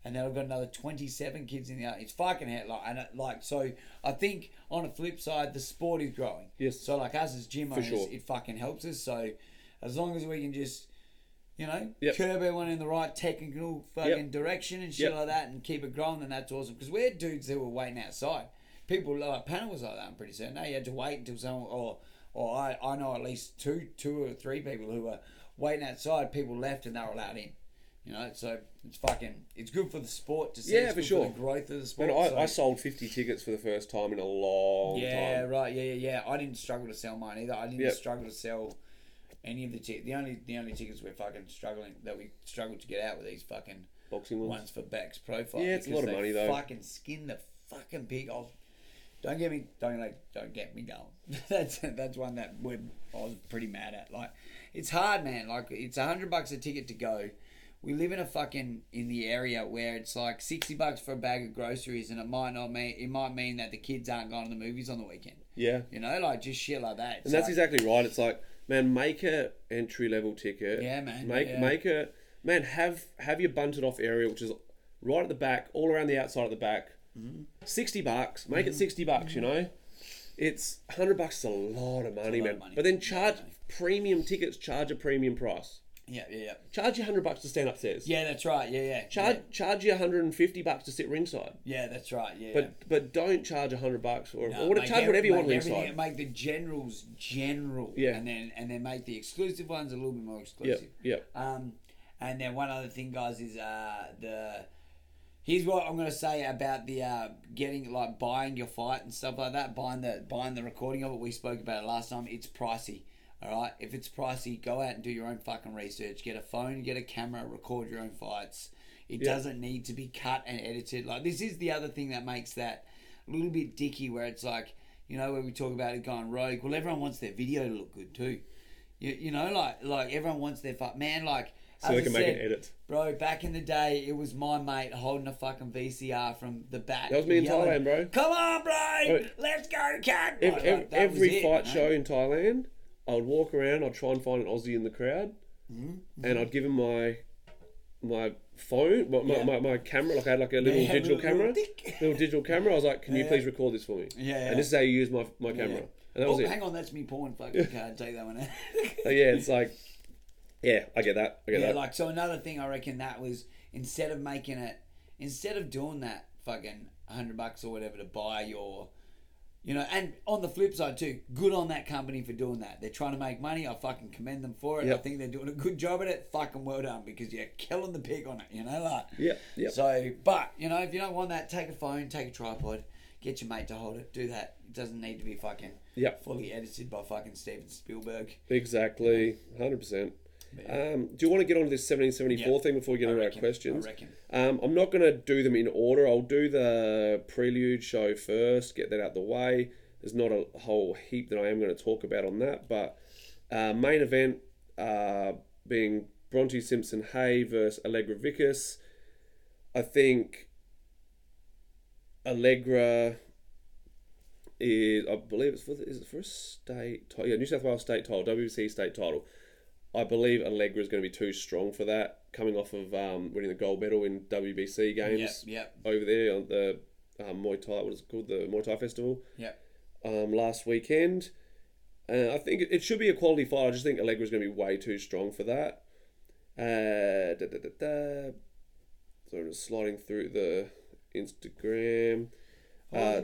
and then I've got another twenty-seven kids in the. It's fucking hell, like and it, like so. I think on a flip side, the sport is growing. Yes. So like us as gym owners, sure. it fucking helps us. So as long as we can just. You know, Yep. curb everyone in the right technical fucking Yep. direction and shit Yep. like that, and keep it growing, then that's awesome. Because we're dudes that were waiting outside. People like Panna was like that. I'm pretty certain. No, you had to wait until someone or or I, I know at least two two or three people who were waiting outside. People left and they were allowed in. You know, so it's fucking it's good for the sport to see. Yeah, it's for good sure. the growth of the sport. Man, I, so- I sold 50 tickets for the first time in a long yeah, time. Yeah, right. Yeah, yeah, yeah. I didn't struggle to sell mine either. I didn't Yep. struggle to sell any of the tickets. The only the only tickets we're fucking struggling that we struggled to get out with these fucking Boxing ones. ones for Beck's profile. Yeah, it's a lot of money, though. Fucking skin the fucking pig. I was, don't get me don't like don't get me going. *laughs* that's that's one that I was pretty mad at. Like it's hard, man. Like it's a hundred bucks a ticket to go. We live in a fucking in the area where it's like sixty bucks for a bag of groceries, and it might not mean it might mean that the kids aren't going to the movies on the weekend. Yeah. You know, like just shit like that. It's And that's like- exactly right. It's like, man, make a entry level ticket. Yeah, man, Make yeah. make a man have have your bunted off area, which is right at the back, all around the outside of the back. Mm-hmm. Sixty bucks. Make it sixty bucks. You know, it's hundred bucks is a lot of money, lot man. of money. But then charge premium tickets. Charge a premium price. Yeah, yeah, yeah. Charge you hundred bucks to stand upstairs. Yeah, that's right. Yeah, yeah. Charge yeah. charge you hundred and fifty bucks to sit ringside. Yeah, that's right. Yeah. But but don't charge hundred bucks or, No, or make charge whatever you want ringside. Make the generals general. Yeah. And then and then make the exclusive ones a little bit more exclusive. yep. Um, and then one other thing, guys, is uh the. Here's what I'm gonna say about the uh, getting like buying your fight and stuff like that. Buying the buying the recording of it. We spoke about it last time. It's pricey. All right. If it's pricey, go out and do your own fucking research. Get a phone. Get a camera. Record your own fights. It Yeah. doesn't need to be cut and edited. Like this is the other thing that makes that a little bit dicky, where it's like you know where we talk about it going rogue. Well, everyone wants their video to look good too. You, you know, like like everyone wants their fuck man. Like So as they I make said, an edit. Bro, back in the day, it was my mate holding a fucking VCR from the back. That was me in yelling, Thailand, bro. Come on, bro! Let's go, cat! Ev- Like, ev- like, every it, fight show in Thailand, I would walk around. I'd try and find an Aussie in the crowd, Mm-hmm. and I'd give him my my phone, my, my, Yeah. my, my camera. Like I had like a little Yeah, digital little- camera, little *laughs* little digital camera. I was like, "Can you please record this for me?" Yeah, yeah. And this is how you use my my camera. Yeah. And that oh, was it. hang on, that's me porn. Fucking card. Take that one out. So, *laughs* yeah, it's like, yeah, I get that. I get yeah, that. like so. Another thing I reckon that was instead of making it, instead of doing that fucking hundred bucks or whatever to buy your, you know, and on the flip side too, good on that company for doing that. They're trying to make money. I fucking commend them for it. I think they're doing a good job at it. Fucking well done because you're killing the pig on it. You know, like. yeah, yeah. So, but you know, if you don't want that, take a phone, take a tripod, get your mate to hold it. Do that. It doesn't need to be fucking Yep. fully edited by fucking Steven Spielberg. Exactly, hundred percent. Um, do you want to get on to this seventeen seventy four Yep. thing before we get I into our questions? I reckon. Um, I'm not going to do them in order. I'll do the prelude show first, get that out the way. There's not a whole heap that I am going to talk about on that, but uh, main event uh, being Bronte Simpson Hay versus Allegra Vicus. I think Allegra is, I believe it's for the, is it for a state title? Yeah, New South Wales state title, WBC state title. I believe Allegra is going to be too strong for that, coming off of um, winning the gold medal in WBC games yep, over there on the um, Muay Thai. What is it called? The Muay Thai Festival yep. um, last weekend. Uh, I think it, it should be a quality fight. I just think Allegra is going to be way too strong for that. Uh, da, da, da, da. So I'm just sliding through the Instagram. Uh,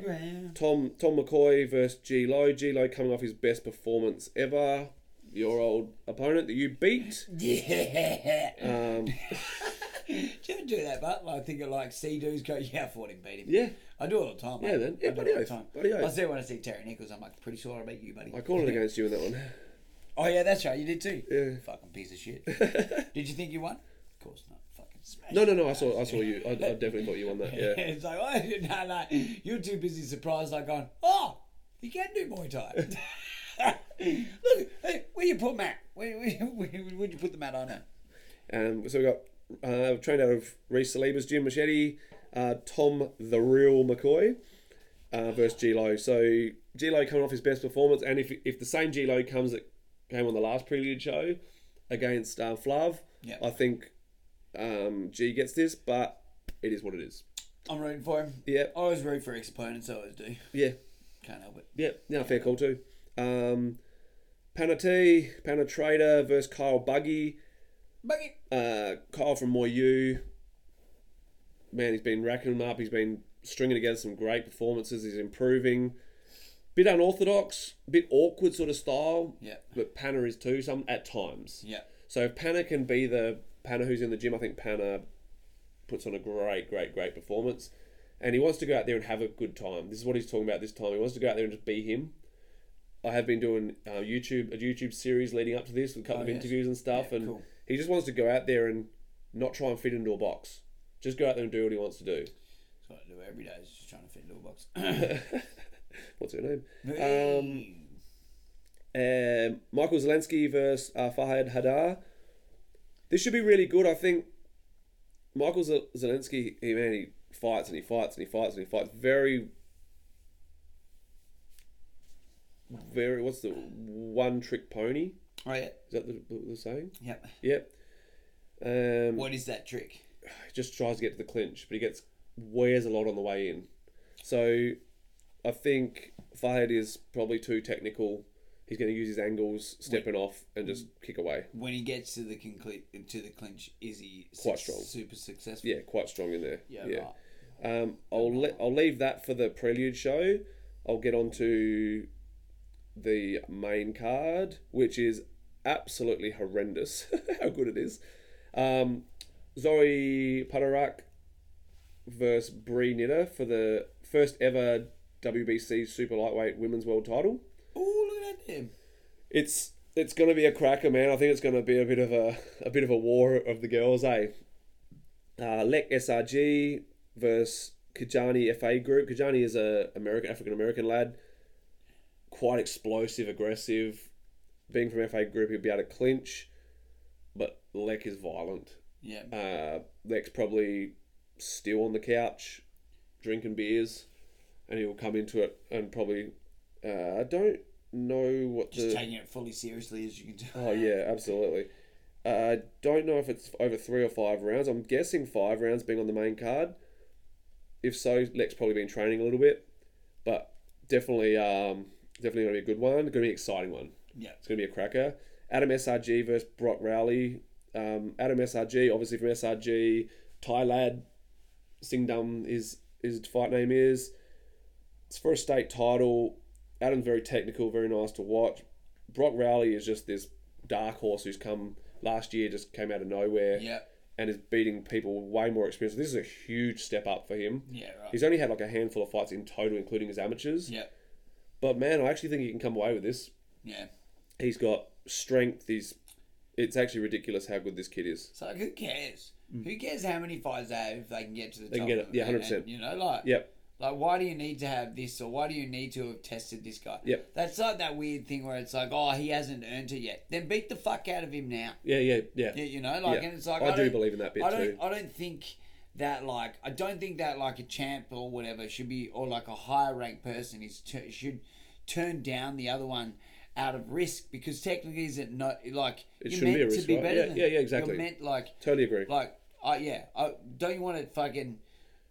Tom Tom McCoy versus G Lo. G Lo coming off his best performance ever. Your old opponent that you beat. yeah. Um, do you ever do that, but I think of like see dudes go, yeah, I fought him, beat him. yeah, I do it all the time. Yeah, man. Yeah, I do bloody it all the oath. time. Bloody oath. I say when I see Terry Nichols, I'm like, pretty sure I beat you, buddy. I called it *laughs* against you in that one. Oh yeah, that's right. You did too. Yeah. Fucking piece of shit. *laughs* did you think you won? Of course not. Fucking smash. No, no, no. I saw, I saw you. I, I definitely thought you won that. Yeah. *laughs* it's like, oh, no, no. You're too busy surprised, like going, oh, you can do Muay Thai. *laughs* Look, hey, where you put Matt? Where, where, *laughs* where, where'd you put the mat on it? Um, so we got uh, trained out of Reese Saliba's gym Machete, uh, Tom the Real McCoy uh, versus G Lo. So G Lo coming off his best performance, and if if the same G Lo comes that came on the last prelude show against uh, Flav, Yeah. I think um, G gets this, but it is what it is. I'm rooting for him. Yeah, I always root for ex opponents, I always do. yeah, Can't help it. yeah. Yeah, fair call too. Um, Panati, Panatrader versus Kyle Buggy. Buggy. Uh, Kyle from Moyu, man, he's been racking them up. He's been stringing together some great performances. He's improving. bit unorthodox, bit awkward sort of style. Yeah. But Panna is too, some at times. Yeah. So if Panna can be the Panna who's in the gym, I think Panna puts on a great, great, great performance. And he wants to go out there and have a good time. This is what he's talking about this time. He wants to go out there and just be him. I have been doing uh, YouTube a YouTube series leading up to this with a couple Oh, of yes. interviews and stuff, Yeah, and cool. he just wants to go out there and not try and fit into a box. Just go out there and do what he wants to do. That's what I do every day. Is just trying to fit into a box. *coughs* *laughs* What's her name? Um, Michael Zelensky versus uh, Fahad Hadar. This should be really good. I think Michael Zel- Zelensky, he man, he fights and he fights and he fights and he fights. Very, very. What's the one trick pony? oh yeah. Is that the, the, the saying? Yep. Yep. Um, What is that trick? just tries to get to the clinch, but he gets wears a lot on the way in. So I think Fahad is probably too technical. He's going to use his angles, stepping off, and just kick away. When he gets to the to the clinch, is he Quite suc- strong. super successful? Yeah, quite strong in there. Yeah. Yeah. right. Um, I'll le- I'll leave that for the prelude show. I'll get on to the main card, which is absolutely horrendous. *laughs* How good it is. Um, Zoe Padarak versus Brie Knitter for the first ever WBC super lightweight women's world title. Oh, look at that damn. It's it's going to be a cracker, man. I think it's going to be a bit of a a bit of a war of the girls, eh? Uh, Lek SRG versus Kajani FA Group. Kajani is a American African American lad, quite explosive, aggressive. Being from FA Group, he'll be able to clinch, but Lek is violent. Yeah. Uh, Lek's probably still on the couch, drinking beers, and he'll come into it and probably. Uh, I don't know what Just the. taking it fully seriously as you can tell. *laughs* Oh yeah, absolutely. Uh, I don't know if it's over three or five rounds. I'm guessing five rounds being on the main card. If so, Lex probably been training a little bit, but definitely, um, definitely going to be a good one. Going to be an exciting one. Yeah. It's going to be a cracker. Adam SRG versus Brock Rowley. Um, Adam SRG, obviously from SRG. Thai lad. Singdum is his fight name is. It's for a state title. Adam's very technical, very nice to watch. Brock Rowley is just this dark horse who's come last year, just came out of nowhere Yeah. and is beating people way more experienced. This is a huge step up for him. Yeah. Right. He's only had like a handful of fights in total, including his amateurs. Yeah. But man, I actually think he can come away with this. Yeah. He's got strength. He's it's actually ridiculous how good this kid is. So who cares? Who cares how many fights they have if they can get to the Mm. They top? can get it. Yeah, 100%. You know, like Yep. Like, why do you need to have this, or why do you need to have tested this guy? Yep. That's like that weird thing where it's like, oh, he hasn't earned it yet. Then beat the fuck out of him now. Yeah, yeah, yeah. You, you know, like, Yeah. and it's like I do don't- believe in that bit I don't, too. I don't think that like, I don't think that like a champ or whatever should be, or like a higher ranked person is t- should turn down the other one out of risk because technically is it not like It you're be meant a risk, to be right? better Yeah, than yeah, yeah, exactly. You're meant like Totally agree. like, uh, yeah, uh, don't you want to fucking.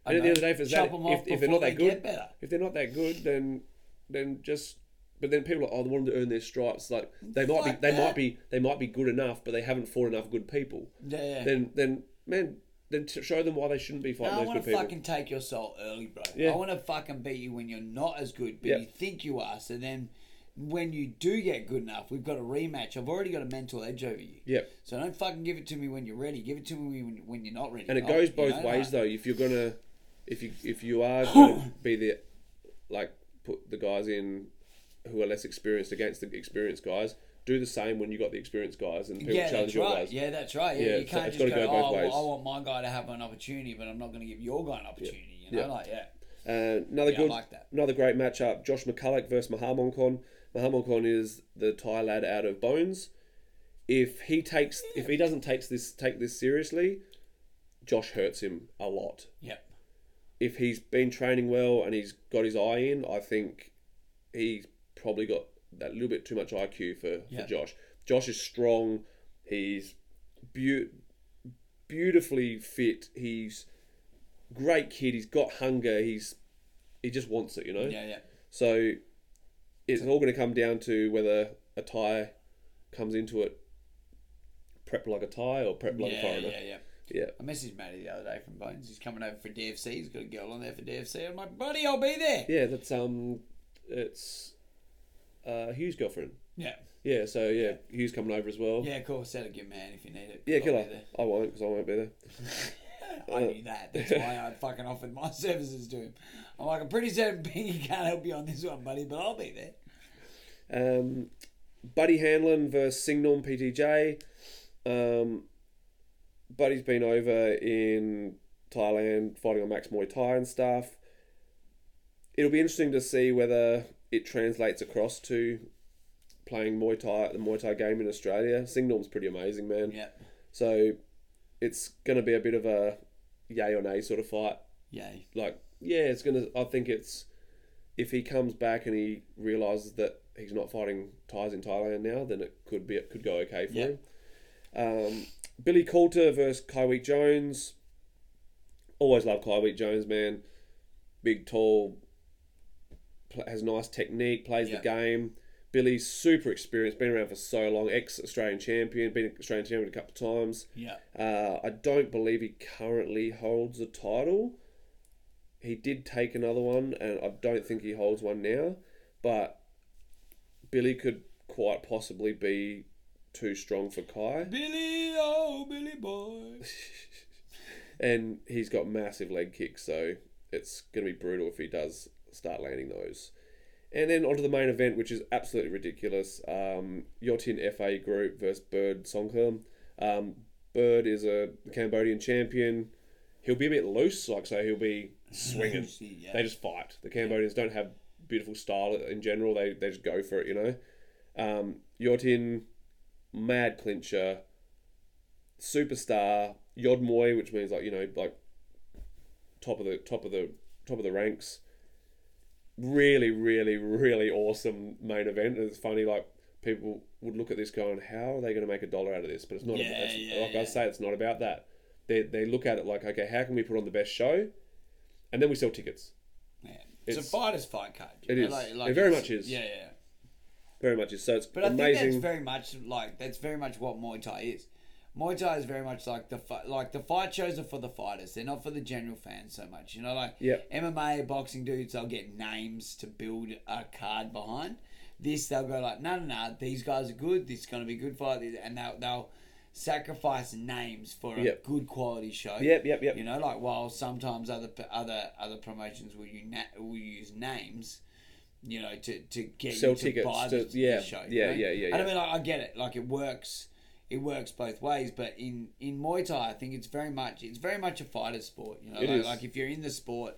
I And at the end of the day, if, that, if, if they're not that they good, better. if they're not that good, then then just. But then people are oh, they want them to earn their stripes. Like they might be, they that. might be, they might be good enough, but they haven't fought enough good people. Yeah, yeah. Then, then, man, then to show them why they shouldn't be fighting No, I those I want to people. fucking take your soul early, bro. Yeah. I want to fucking beat you when you're not as good, but Yeah. you think you are. So then, when you do get good enough, we've got a rematch. I've already got a mental edge over you. Yep. So don't fucking give it to me when you're ready. Give it to me when, when you're not ready. And it goes you both know, ways like- though. If you're gonna, if you if you are *coughs* gonna be the, like put the guys in, who are less experienced against the experienced guys, do the same when you got the experienced guys and people Yeah, challenge your right. guys. Yeah, that's right. Yeah, Yeah, you can't it's just go, go oh, well. I want my guy to have an opportunity, but I'm not going to give your guy an opportunity. You know, Yeah. like yeah. Uh, another Yeah, good, like another great matchup: Josh McCulloch versus Mahamonkon. Mahamonkon is the Thai lad out of Bones. If he takes, if he doesn't take this take this seriously, Josh hurts him a lot. Yep. If he's been training well and he's got his eye in, I think he's probably got that little bit too much IQ for, Yeah. for Josh. Josh is strong. He's beau- beautifully fit. He's great kid. He's got hunger. He's he just wants it, you know. Yeah, yeah. So it's all going to come down to whether a tie comes into it prepped like a tie or prepped like a yeah, foreigner. yeah, yeah. Yeah. I messaged Matty the other day from Bones. He's coming over for DFC. He's got a girl on there for DFC. I'm like, buddy, I'll be there. Yeah, that's um, it's uh, Hugh's girlfriend. Yeah. Yeah, so yeah, Hugh's coming over as well. Yeah, cool. Set a good man if you need it. Yeah, I'll killer. be there. I won't because I won't be there. *laughs* I knew that. That's why I fucking offered my *laughs* services to him. I'm like, I'm pretty certain *laughs* Pinky can't help you on this one, buddy, but I'll be there. Um, Buddy Hanlon versus Singnorm PTJ. Um, Buddy's been over in Thailand fighting on Max Muay Thai and stuff. It'll be interesting to see whether it translates across to playing Muay Thai the Muay Thai game in Australia. Singnorm's pretty amazing, man. Yeah. So it's going to be a bit of a yay or nay sort of fight. Yay. Like, yeah, it's going to. I think it's if he comes back and he realizes that he's not fighting ties in Thailand now, then it could be it could go okay for Yeah. him. Um, Billy Coulter versus Kywheat Jones. Always love Kywheat Jones, man. Big, tall, has nice technique, plays Yeah. the game. Billy's super experienced, been around for so long, ex Australian champion, been Australian champion a couple of times. Yeah. Uh, I don't believe he currently holds the title. He did take another one, and I don't think he holds one now. But Billy could quite possibly be too strong for Kai, Billy, oh, Billy boy. *laughs* *laughs* and he's got massive leg kicks, so it's going to be brutal if he does start landing those. And then onto the main event, which is absolutely ridiculous. Um, Yotin FA Group versus Bird Songkham. Um, Bird is a Cambodian champion. He'll be a bit loose, like so he'll be swinging. *laughs* Yeah. They just fight. The Cambodians don't have beautiful style in general. They they just go for it, you know. Um, Yotin, mad clincher, superstar. Yod Muay, which means like you know like top of the top of the top of the ranks. Really, really, really awesome main event. And it's funny, like people would look at this going, "How are they going to make a dollar out of this?" But it's not. Yeah, it's, yeah, like yeah. I say, it's not about that. They they look at it like, okay, how can we put on the best show, and then we sell tickets. Yeah. It's, It's- a fighter's fight card. It know, is. Like, like It very much is. Yeah, yeah. Very much is. So it's But I think that's very much like that's very much what Muay Thai is. Muay Thai is very much like the fi- like the fight shows are for the fighters. They're not for the general fans so much. You know, like Yep. MMA boxing dudes, they'll get names to build a card behind. This they'll go like, no, no, no. These guys are good. This is going to be a good fight, and they'll they'll sacrifice names for a Yep. good quality show. Yep, yep, yep. You know, like while sometimes other other other promotions will use will use names, you know, to, to get Sell you to tickets buy to- the, the yeah, show. yeah, you know? yeah, yeah, And I mean, like, I get it. Like it works. It works both ways, but in in Muay Thai, I think it's very much it's very much a fighter sport. You know, like, like if you're in the sport,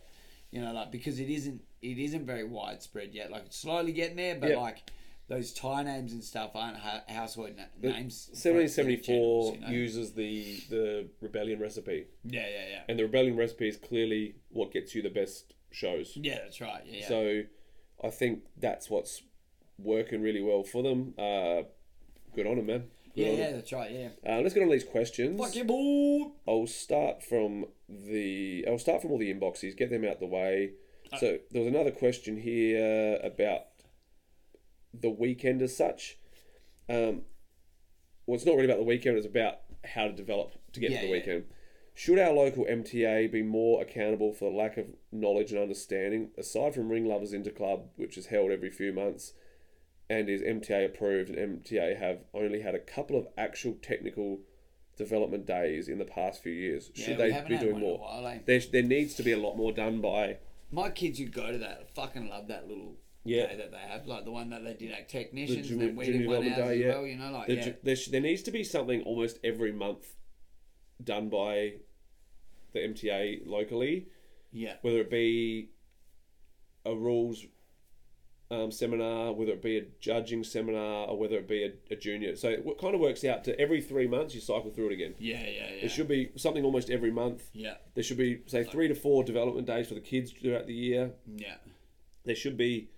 you know, like because it isn't it isn't very widespread yet. Like it's slowly getting there, but Yep. like those Thai names and stuff aren't ha- household na- names. 1774 you know? uses the the rebellion recipe, Yeah, yeah, yeah. and the rebellion recipe is clearly what gets you the best shows. Yeah, that's right. Yeah, yeah. So I think that's what's working really well for them. Uh, good on them, man. Yeah, yeah, that's right. Yeah. Uh, let's get on these questions. Fuck boy. I'll start from the. I'll start from all the inboxes. Get them out the way. So there was another question here about the weekend as such. Um, well, it's not really about the weekend. It's about how to develop to get Yeah, to the yeah. weekend. Should our local MTA be more accountable for the lack of knowledge and understanding, aside from Ring Lovers into Interclub, which is held every few months and is MTA approved, and MTA have only had a couple of actual technical development days in the past few years? Yeah, Should they be doing one in a more? while, eh? There, there needs to be a lot more done by My kids who go to that fucking love that little Yeah. day that they have, like the one that they did at technicians, junior- and then we did one ours day, as yeah. well. You know, like The yeah, there, there needs to be something almost every month done by the MTA locally, yeah, whether it be a rules um, seminar, whether it be a judging seminar, or whether it be a, a junior. So it kind of works out to every three months you cycle through it again. yeah, yeah, yeah. It should be something almost every month. yeah, There should be, say, three to four development days for the kids throughout the year. yeah, there should be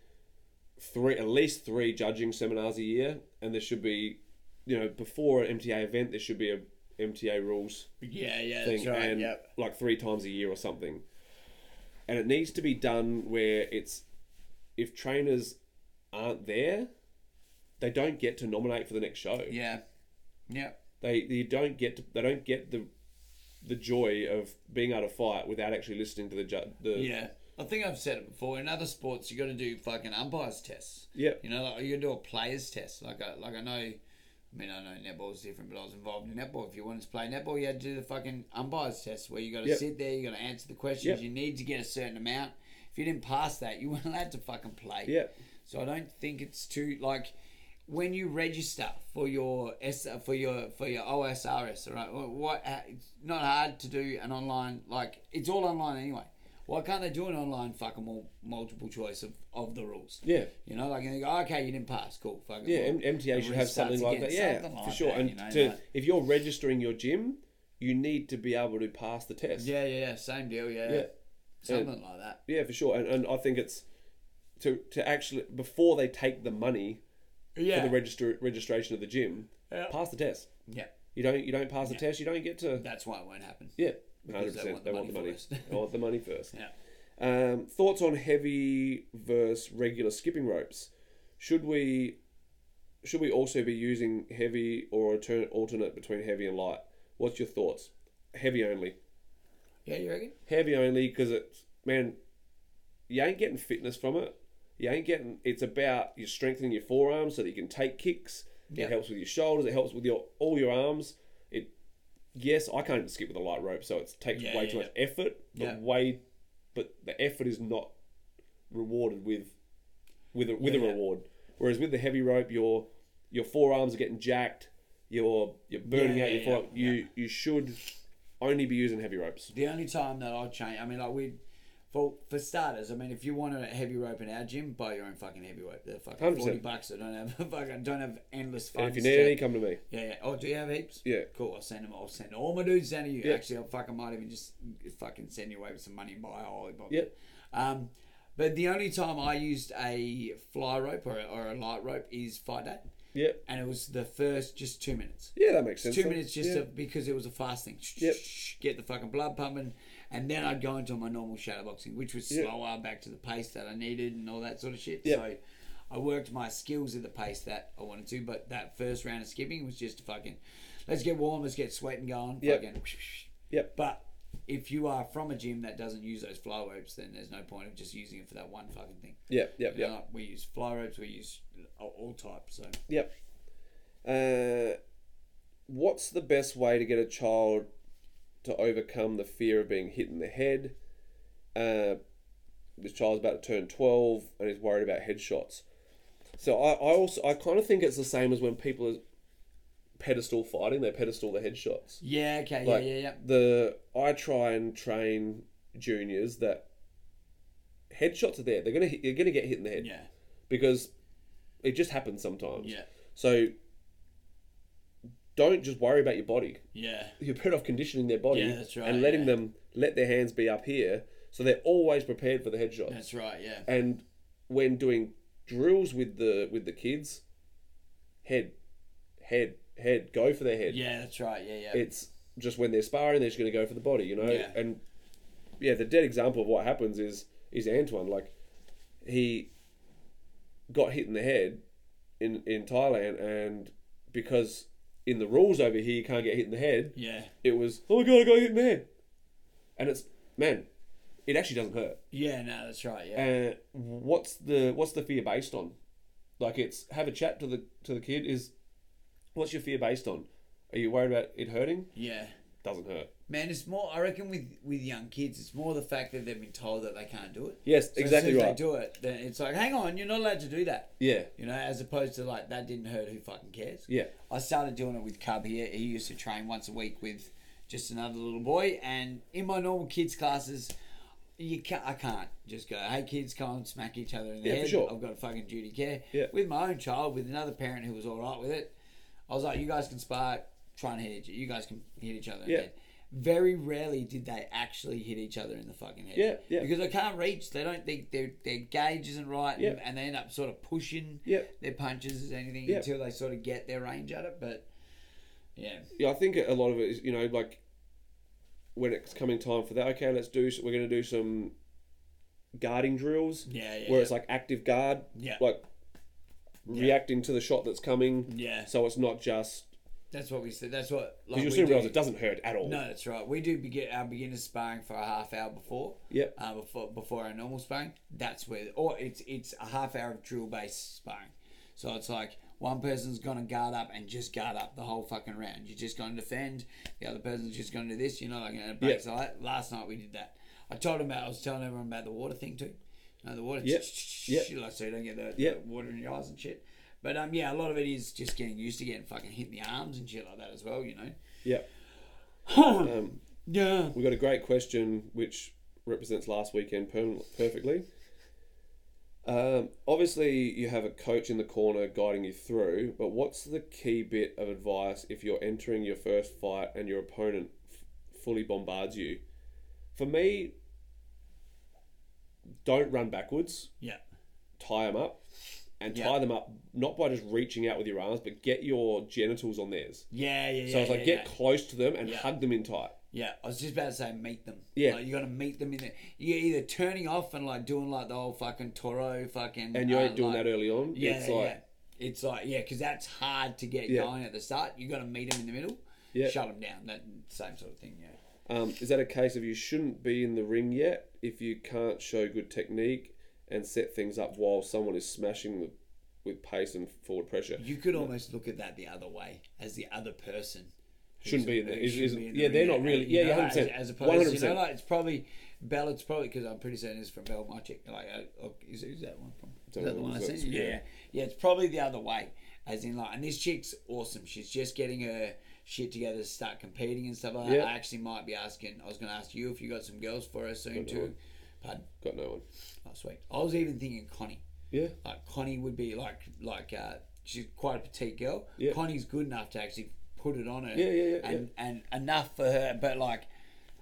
three at least three judging seminars a year and there should be you know before an MTA event there should be a MTA rules yeah, yeah. thing That's right. and Yep. like three times a year or something and it needs to be done where it's if trainers aren't there they don't get to nominate for the next show Yeah, yeah, they you don't get to, they don't get the the joy of being able to fight without actually listening to the ju- the yeah. I think I've said it before. In other sports, you got to do fucking umpires tests. Yeah. You know, like you got to do a players test. Like I, like I know, I mean, I know netball's different, but I was involved in netball. If you wanted to play netball, you had to do the fucking umpires test, where you got to Yep. sit there, you got to answer the questions. Yep. You need to get a certain amount. If you didn't pass that, you *laughs* weren't allowed to fucking play. Yeah. So I don't think it's too like when you register for your S for your for your OSRS. All right, what uh, it's not hard to do an online like it's all online anyway. Why can't they do an online fucking mul- multiple choice of, of the rules? Yeah. You know, like and they go, okay, you didn't pass, cool, fucking. Yeah, well, M- MTA should have something like that. Yeah, something for sure. that, and you know, to, like- if you're registering your gym, you need to be able to pass the test. yeah, yeah, yeah, same deal, yeah, Yeah. Something like that. Yeah, for sure. And, and I think it's to to actually before they take the money Yeah, for the register registration of the gym, Yeah. pass the test. yeah, You don't you don't pass the test, you don't get to that's why it won't happen. yeah. 100%. they want the They want the money they want the money first. *laughs* Yeah. Um, thoughts on heavy versus regular skipping ropes? Should we should we also be using heavy or alternate between heavy and light? What's your thoughts? Heavy only. Yeah, you reckon? Heavy only because it's man, you ain't getting fitness from it. You ain't getting. It's about you strengthening your forearms so that you can take kicks. Yeah. It helps with your shoulders. It helps with your all your arms. It yes, I can't skip with a light rope, so it takes Yeah, way yeah, too much effort. But Yeah. way, but the effort is not rewarded with with a, with Yeah, a yeah. reward. Whereas with the heavy rope, your your forearms are getting jacked. You're you're burning Yeah, out yeah, your fore. yeah, You you should only be using heavy ropes. The only time that I'll change, I mean, like we, for for starters, I mean, if you want a heavy rope in our gym, buy your own fucking heavy rope. They're fucking 100%. forty bucks. I don't have *laughs* fucking don't have endless And funds. if you need to- any, come to me. yeah, yeah. Oh, do you have heaps? Yeah. Cool. I'll send them. I'll send all my dudes down to you. Yeah. Actually, I fucking might even just fucking send you away with some money and buy a holy box. Yep. Um, but the only time I used a fly rope or a, or a light rope is fight day, Yeah. and it was the first just two minutes. Yeah, that makes sense. Two minutes just yeah. to, because it was a fast thing. Yep. Get the fucking blood pumping, and then I'd go into my normal shadowboxing, which was Yep. slower, back to the pace that I needed, and all that sort of shit. Yep. So I worked my skills at the pace that I wanted to, but that first round of skipping was just fucking, let's get warm, let's get sweating going. Yep. Fucking, Yep. But if you are from a gym that doesn't use those fly ropes, then there's no point of just using it for that one fucking thing. Yeah, yep, yep, like, we use fly ropes, we use all, all types. So yep. Uh, what's the best way to get a child to overcome the fear of being hit in the head? Uh, this child's about to turn twelve and he's worried about headshots. So I, I also I kind of think it's the same as when people are pedestal fighting. They pedestal the headshots. yeah, okay, Like yeah, yeah, yeah. the I try and train juniors that headshots are there. They're gonna hit, you're gonna get hit in the head Yeah, because it just happens sometimes. yeah, So don't just worry about your body. yeah. You're better off conditioning their body Yeah, that's right, and letting yeah. them let their hands be up here so they're always prepared for the headshots. That's right, yeah. And when doing drills with the with the kids, head, head, head, go for their head. Yeah, that's right, yeah, yeah. It's just when they're sparring, they're just going to go for the body, you know. Yeah. And yeah, the dead example of what happens is is Antoine. Like he got hit in the head in in Thailand, and because in the rules over here you can't get hit in the head, yeah, it was oh my god, I got hit in the head, and it's man, it actually doesn't hurt. yeah, no, that's right, yeah. Uh, what's the what's the fear based on? Like it's have a chat to the to the kid. Is what's your fear based on? Are you worried about it hurting? yeah. Doesn't hurt. Man, it's more. I reckon with with young kids, it's more the fact that they've been told that they can't do it. Yes, So exactly as soon as right. They do it, then it's like, hang on, you're not allowed to do that. Yeah, You know, as opposed to like that didn't hurt. Who fucking cares? yeah, I started doing it with Cub here. He used to train once a week with just another little boy, and in my normal kids classes, you can't. I can't just go, hey kids, come and smack each other in the Yeah, for head. sure. I've got a fucking duty care. Yeah. With my own child, with another parent who was all right with it, I was like, you guys can spar, try and hit each. You guys can hit each other. In Yeah. the head. Very rarely did they actually hit each other in the fucking head. Yeah, yeah. Because they can't reach. They don't think their their gauge isn't right, Yeah. and, and they end up sort of pushing Yeah. their punches as anything Yeah. until they sort of get their range at it. But yeah, yeah. I think a lot of it is you know like when it's coming time for that. Okay, let's do. We're going to do some guarding drills yeah, yeah, where yeah. it's like active guard, yeah, like reacting to the shot that's coming. yeah, So it's not just That's what we said. That's what. Because Like, you'll soon realise it doesn't hurt at all. No, that's right. We do begin our beginner sparring for a half hour before. Yep. Uh, before before our normal sparring. That's where, or it's it's a half hour of drill based sparring. So it's like one person's gonna guard up and just guard up the whole fucking round. You're just gonna defend. The other person's just gonna do this. You know, like and it breaks that. Last night we did that. I told him about. I was telling everyone about the water thing too. Know, the water. Yep. Yep. Like so you don't get the, Yep. the water in your eyes and shit. But um, yeah, a lot of it is just getting used to getting fucking hit in the arms and shit like that as well. You know. Yep. *sighs* um, Yeah. we got a great question which represents last weekend per- perfectly. Um, obviously, you have a coach in the corner guiding you through, but what's the key bit of advice if you're entering your first fight and your opponent f- fully bombards you? For me, don't run backwards. Yeah. Tie them up, and Yeah. tie them up not by just reaching out with your arms, but get your genitals on theirs. Yeah, yeah, yeah. So it's like yeah, get yeah. close to them and hug them in tight. Yeah, I was just about to say meet them. Yeah. like, you got to meet them in there. You're either turning off and like doing like the whole fucking Toro fucking. And you uh, ain't doing like- that early on. Yeah, it's like yeah. It's like yeah, because that's hard to get going at the start. You got to meet them in the middle. Yeah. Shut them down. That same sort of thing. Yeah. Um, is that a case of you shouldn't be in the ring yet if you can't show good technique and set things up while someone is smashing with, with pace and forward pressure? You could almost look at that the other way as the other person. Shouldn't be in there. Is- is- be in the yeah, they're not really- you yeah, know, yeah, as, 100%, as opposed, you 100%. know, like it's probably Bell. It's probably because I'm pretty certain it's from Bell my chick. Like, uh, is, is that one from? Is that the one I sent? you? yeah. Yeah, yeah. It's probably the other way, as in like, and this chick's awesome. She's just getting her shit together to start competing and stuff like that. Yeah. I actually might be asking. I was going to ask you if you got some girls for us soon Got no too. one. Pardon? Got no one. Oh, sweet. I was even thinking Connie Yeah. like Connie would be like like uh, she's quite a petite girl. Yeah. Connie's good enough to actually put it on her. Yeah, yeah, yeah, And and enough for her, but like,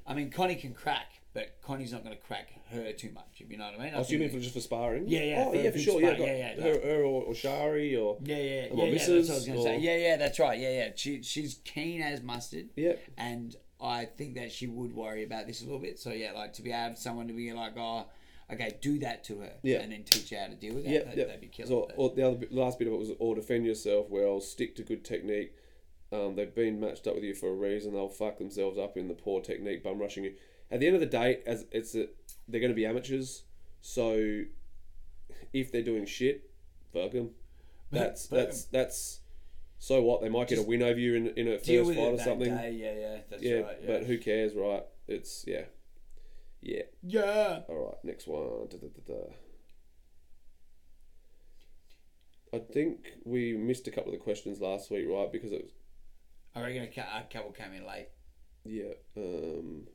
I mean, Connie can crack, but Connie's not going to crack her too much. If you know what I mean. I Oh, so you mean for just for sparring? Yeah, yeah, Oh, for- yeah, for sure. Yeah, yeah, yeah, her, her or, or Shari or Yeah, yeah, Or yeah, yeah. That's what I was going to say. Yeah, yeah, that's right. Yeah, yeah. She she's keen as mustard. yeah, And I think that she would worry about this a little bit. So yeah, like to be have someone to be like, oh, okay, do that to her, Yeah. and then teach her how to deal with that. yeah, that yeah. That'd be killer. So or the other bit, last bit of it was or defend yourself well, stick to good technique. Um, they've been matched up with you for a reason. They'll fuck themselves up in the poor technique, bum rushing you. At the end of the day, as it's a, they're going to be amateurs, so if they're doing shit, fuck them. That's that's that's so what they might get a win over you in in a first fight or something. day. Yeah, yeah, that's yeah, right. Yeah. but who cares, right? It's yeah, yeah. yeah. All right, next one. Da, da, da. I think we missed a couple of the questions last week, right? Because it was I reckon a couple came in late. yeah. Um,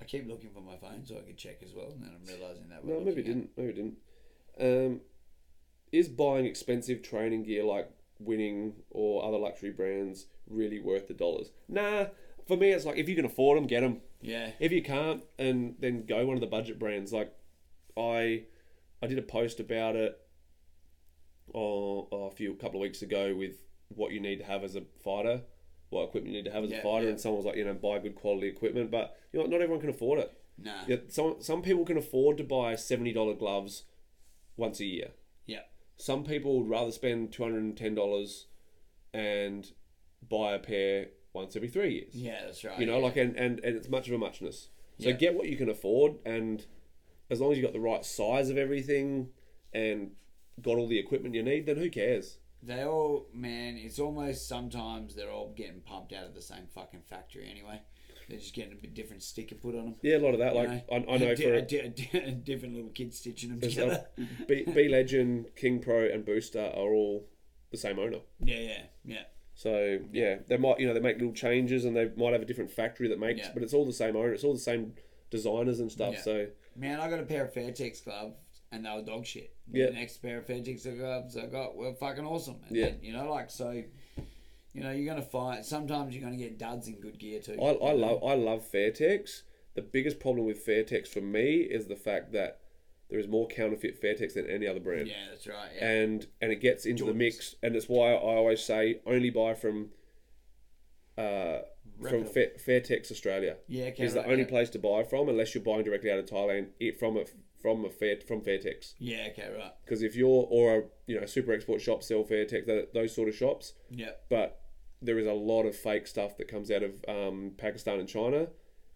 I keep looking for my phone so I can check as well, and then I'm realizing that. no, maybe it looking didn't. Maybe it didn't. Um, is buying expensive training gear like Winning or other luxury brands really worth the dollars? Nah. For me, it's like if you can afford them, get them. at. Yeah. If you can't, and then go one of the budget brands. Like I, I did a post about it, oh, a few a couple of weeks ago with what you need to have as a fighter, what equipment you need to have as Yeah, a fighter, yeah. and someone was like, you know, buy good quality equipment, but you know, not everyone can afford it. Nah. Yeah, some some people can afford to buy seventy dollar gloves once a year. Yeah. Some people would rather spend two hundred and ten dollars and buy a pair once every three years. Yeah, that's right. You know, yeah. like and, and, and it's much of a muchness. So get what you can afford and as long as you got the right size of everything and got all the equipment you need, then who cares? They all, man, it's almost sometimes they're all getting pumped out of the same fucking factory anyway. They're just getting a bit different sticker put on them. Yeah, a lot of that. Like I, I *laughs* know a, for a, a, a different little kid stitching them together. *laughs* uh, B, Blegend, King Pro, and Booster are all the same owner. yeah, yeah, yeah. So yeah, they might you know they make little changes and they might have a different factory that makes, Yeah. but it's all the same owner. It's all the same designers and stuff. Yeah. So Man, I got a pair of Fairtex gloves and they were dog shit. Yeah. The next pair of Fairtex gloves I got were fucking awesome. And Yeah. then, you know, like, so, you know, you're going to find, sometimes you're going to get duds in good gear too. I, I love I love Fairtex. The biggest problem with Fairtex for me is the fact that there is more counterfeit Fairtex than any other brand. Yeah, that's right. Yeah. and and it gets into the mix, and it's why I always say only buy from uh, from. Fair, Fairtex Australia. yeah, okay, is the only yeah. place to buy from unless you're buying directly out of Thailand it from a from a fair from Fairtex. Yeah. Okay. Right. Because if you're or a you know super export shop sell Fairtex, those sort of shops, Yeah. but there is a lot of fake stuff that comes out of um, Pakistan and China,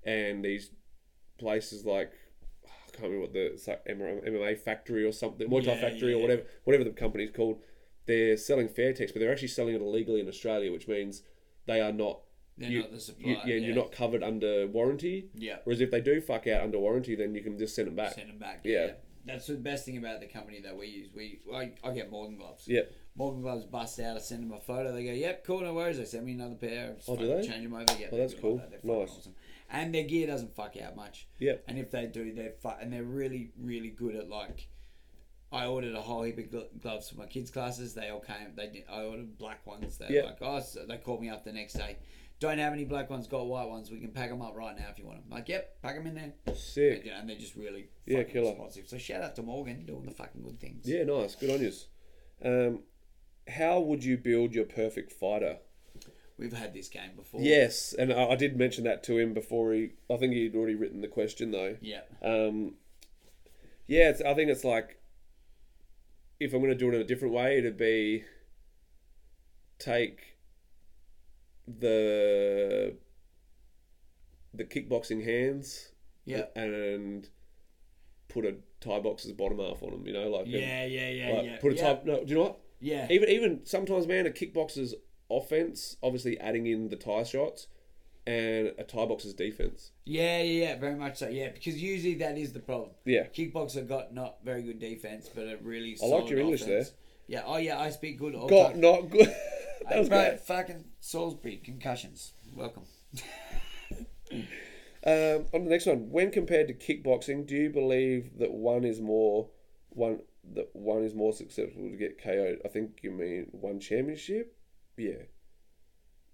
and these places like I can't remember what the it's like MMA factory or something, Muay Thai Yeah, factory yeah, or whatever whatever the company's called. They're selling Fairtex, but they're actually selling it illegally in Australia, which means they are not. They're you- not the supplier. You, yeah, you're not covered under warranty. Yeah. Whereas if they do fuck out under warranty, then you can just send them back. Send them back. Yeah. Yeah. That's the best thing about the company that we use. We I, I get Morgan gloves. Yep. Morgan gloves bust out. I send them a photo. They go, "Yep, cool, no worries." They send me another pair. Just Oh, do they? Change them over. Yeah. Oh, that's cool. Like that. Nice. Awesome. And their gear doesn't fuck out much. Yep. And if they do, they're fu- and they're really, really good at like. I ordered a whole heap of gloves for my kids' classes. They all came. They did. I ordered black ones. They're Yep. like, oh, so they called me up the next day. Don't have any black ones. Got white ones. We can pack them up right now if you want them. Like, yep, pack them in there. Sick. And, you know, and they're just really Yeah, killer. responsive. So shout out to Morgan doing the fucking good things. Yeah, nice. Good on you. Um, how would you build your perfect fighter? We've had this game before. Yes, and I, I did mention that to him before he. I think he'd already written the question though. Yeah. Um, yeah, it's, I think it's like if I'm going to do it in a different way, it'd be take the the kickboxing hands Yeah. and put a Thai boxer's bottom half on them. You know, like a- Yeah, yeah, yeah, like, yeah. put a yeah. Thai. No, do you know what? Yeah. Even even sometimes, man, a kickboxer's offense, obviously adding in the tie shots, and a Thai boxer's defense. Yeah, yeah, yeah, very much so. Yeah, because usually that is the problem. Yeah. Kickboxer got not very good defense, but a really I solid liked your English offense. Yeah, oh yeah, I speak good. all Got time. not good. *laughs* that was great. fucking Salisbury concussions. Welcome. *laughs* Um, on the next one, when compared to kickboxing, do you believe that one is more one that one is more susceptible to get KO'd? I think you mean one championship. Yeah.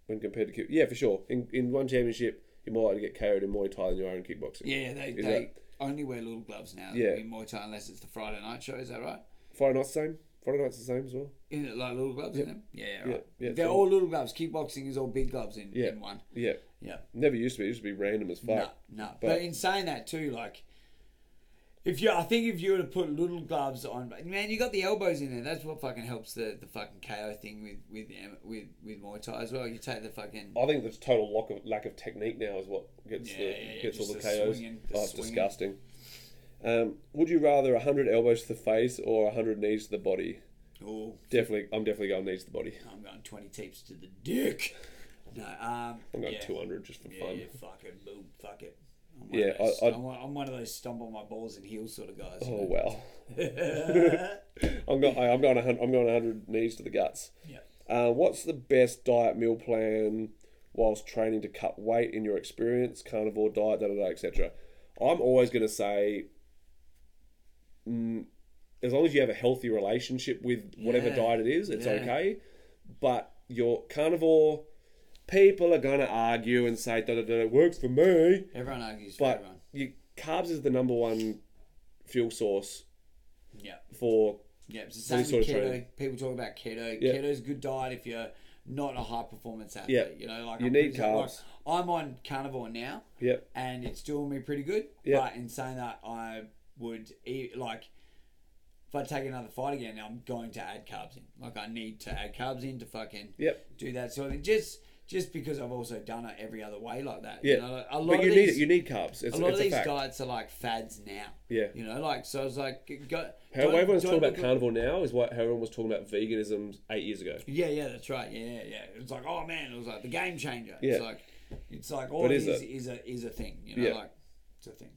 When compared to kick, yeah, for sure. In in one championship, you're more likely to get KO'd in Muay Thai than you are in kickboxing. Yeah, they, Is they only wear little gloves now. Yeah. in Muay Thai unless it's the Friday night show. Is that right? Friday night's the same. Night's the same as well. Isn't it like little gloves in them? Yeah, yeah, right. They're so- all little gloves. Kickboxing is all big gloves in, in one. Yeah. Yeah. Never used to be. It used to be random as fuck. no. But- But, in saying that too, like, if you, I think if you were to put little gloves on, man, you got the elbows in there. That's what fucking helps the, the fucking KO thing with with um, with with Muay Thai as well. You take the fucking I think the total lack of lack of technique now is what gets Yeah, the yeah, gets all the the KOs. swinging, the oh, it's disgusting. Um, would you rather hundred elbows to the face or hundred knees to the body? oh, Definitely, I'm definitely going knees to the body. I'm going twenty tapes to the dick. No, um, I'm going yeah. two hundred just for Yeah, fun. yeah, fuck it, boom, fuck it. I'm one Yeah, of those, I- am one, of those stomp on my balls and heels sort of guys. Oh well, *laughs* I'm going. I'm going. a hun- I'm going hundred knees to the guts. yeah. Uh, what's the best diet meal plan whilst training to cut weight in your experience? Carnivore diet, da da da, etc. I'm always going to say, Mm, as long as you have a healthy relationship with whatever Yeah, diet it is, it's yeah. okay. But your carnivore, people are going to argue and say, da da da, it works for me. Everyone argues But everyone. you, carbs is the number one fuel source Yeah. for Yeah, it's the same sort of keto. training. People talk about keto. Yeah. Keto's a good diet if you're not a high performance athlete. Yeah. You know, like You I'm need pretty- like, carbs. I'm on carnivore now, yep, and it's doing me pretty good. Yeah. But in saying that, I would eat like if I take another fight again, I'm going to add carbs in. Like I need to add carbs in to fucking yep. do that sort of thing. Just just because I've also done it every other way like that. Yeah. You know, a lot But of you these, need it. You need carbs. It's, a lot of these fact. diets are like fads now. Yeah. You know, like so. I was like, go. How everyone's talking about at- now is what how everyone was talking about veganism eight years ago. Yeah, yeah, that's right. Yeah, yeah, yeah. It was like, oh man, it was like the game changer. Yeah. It's like, it's like all But oh, it is is it? is a is a thing. You know, Yeah. like it's a thing.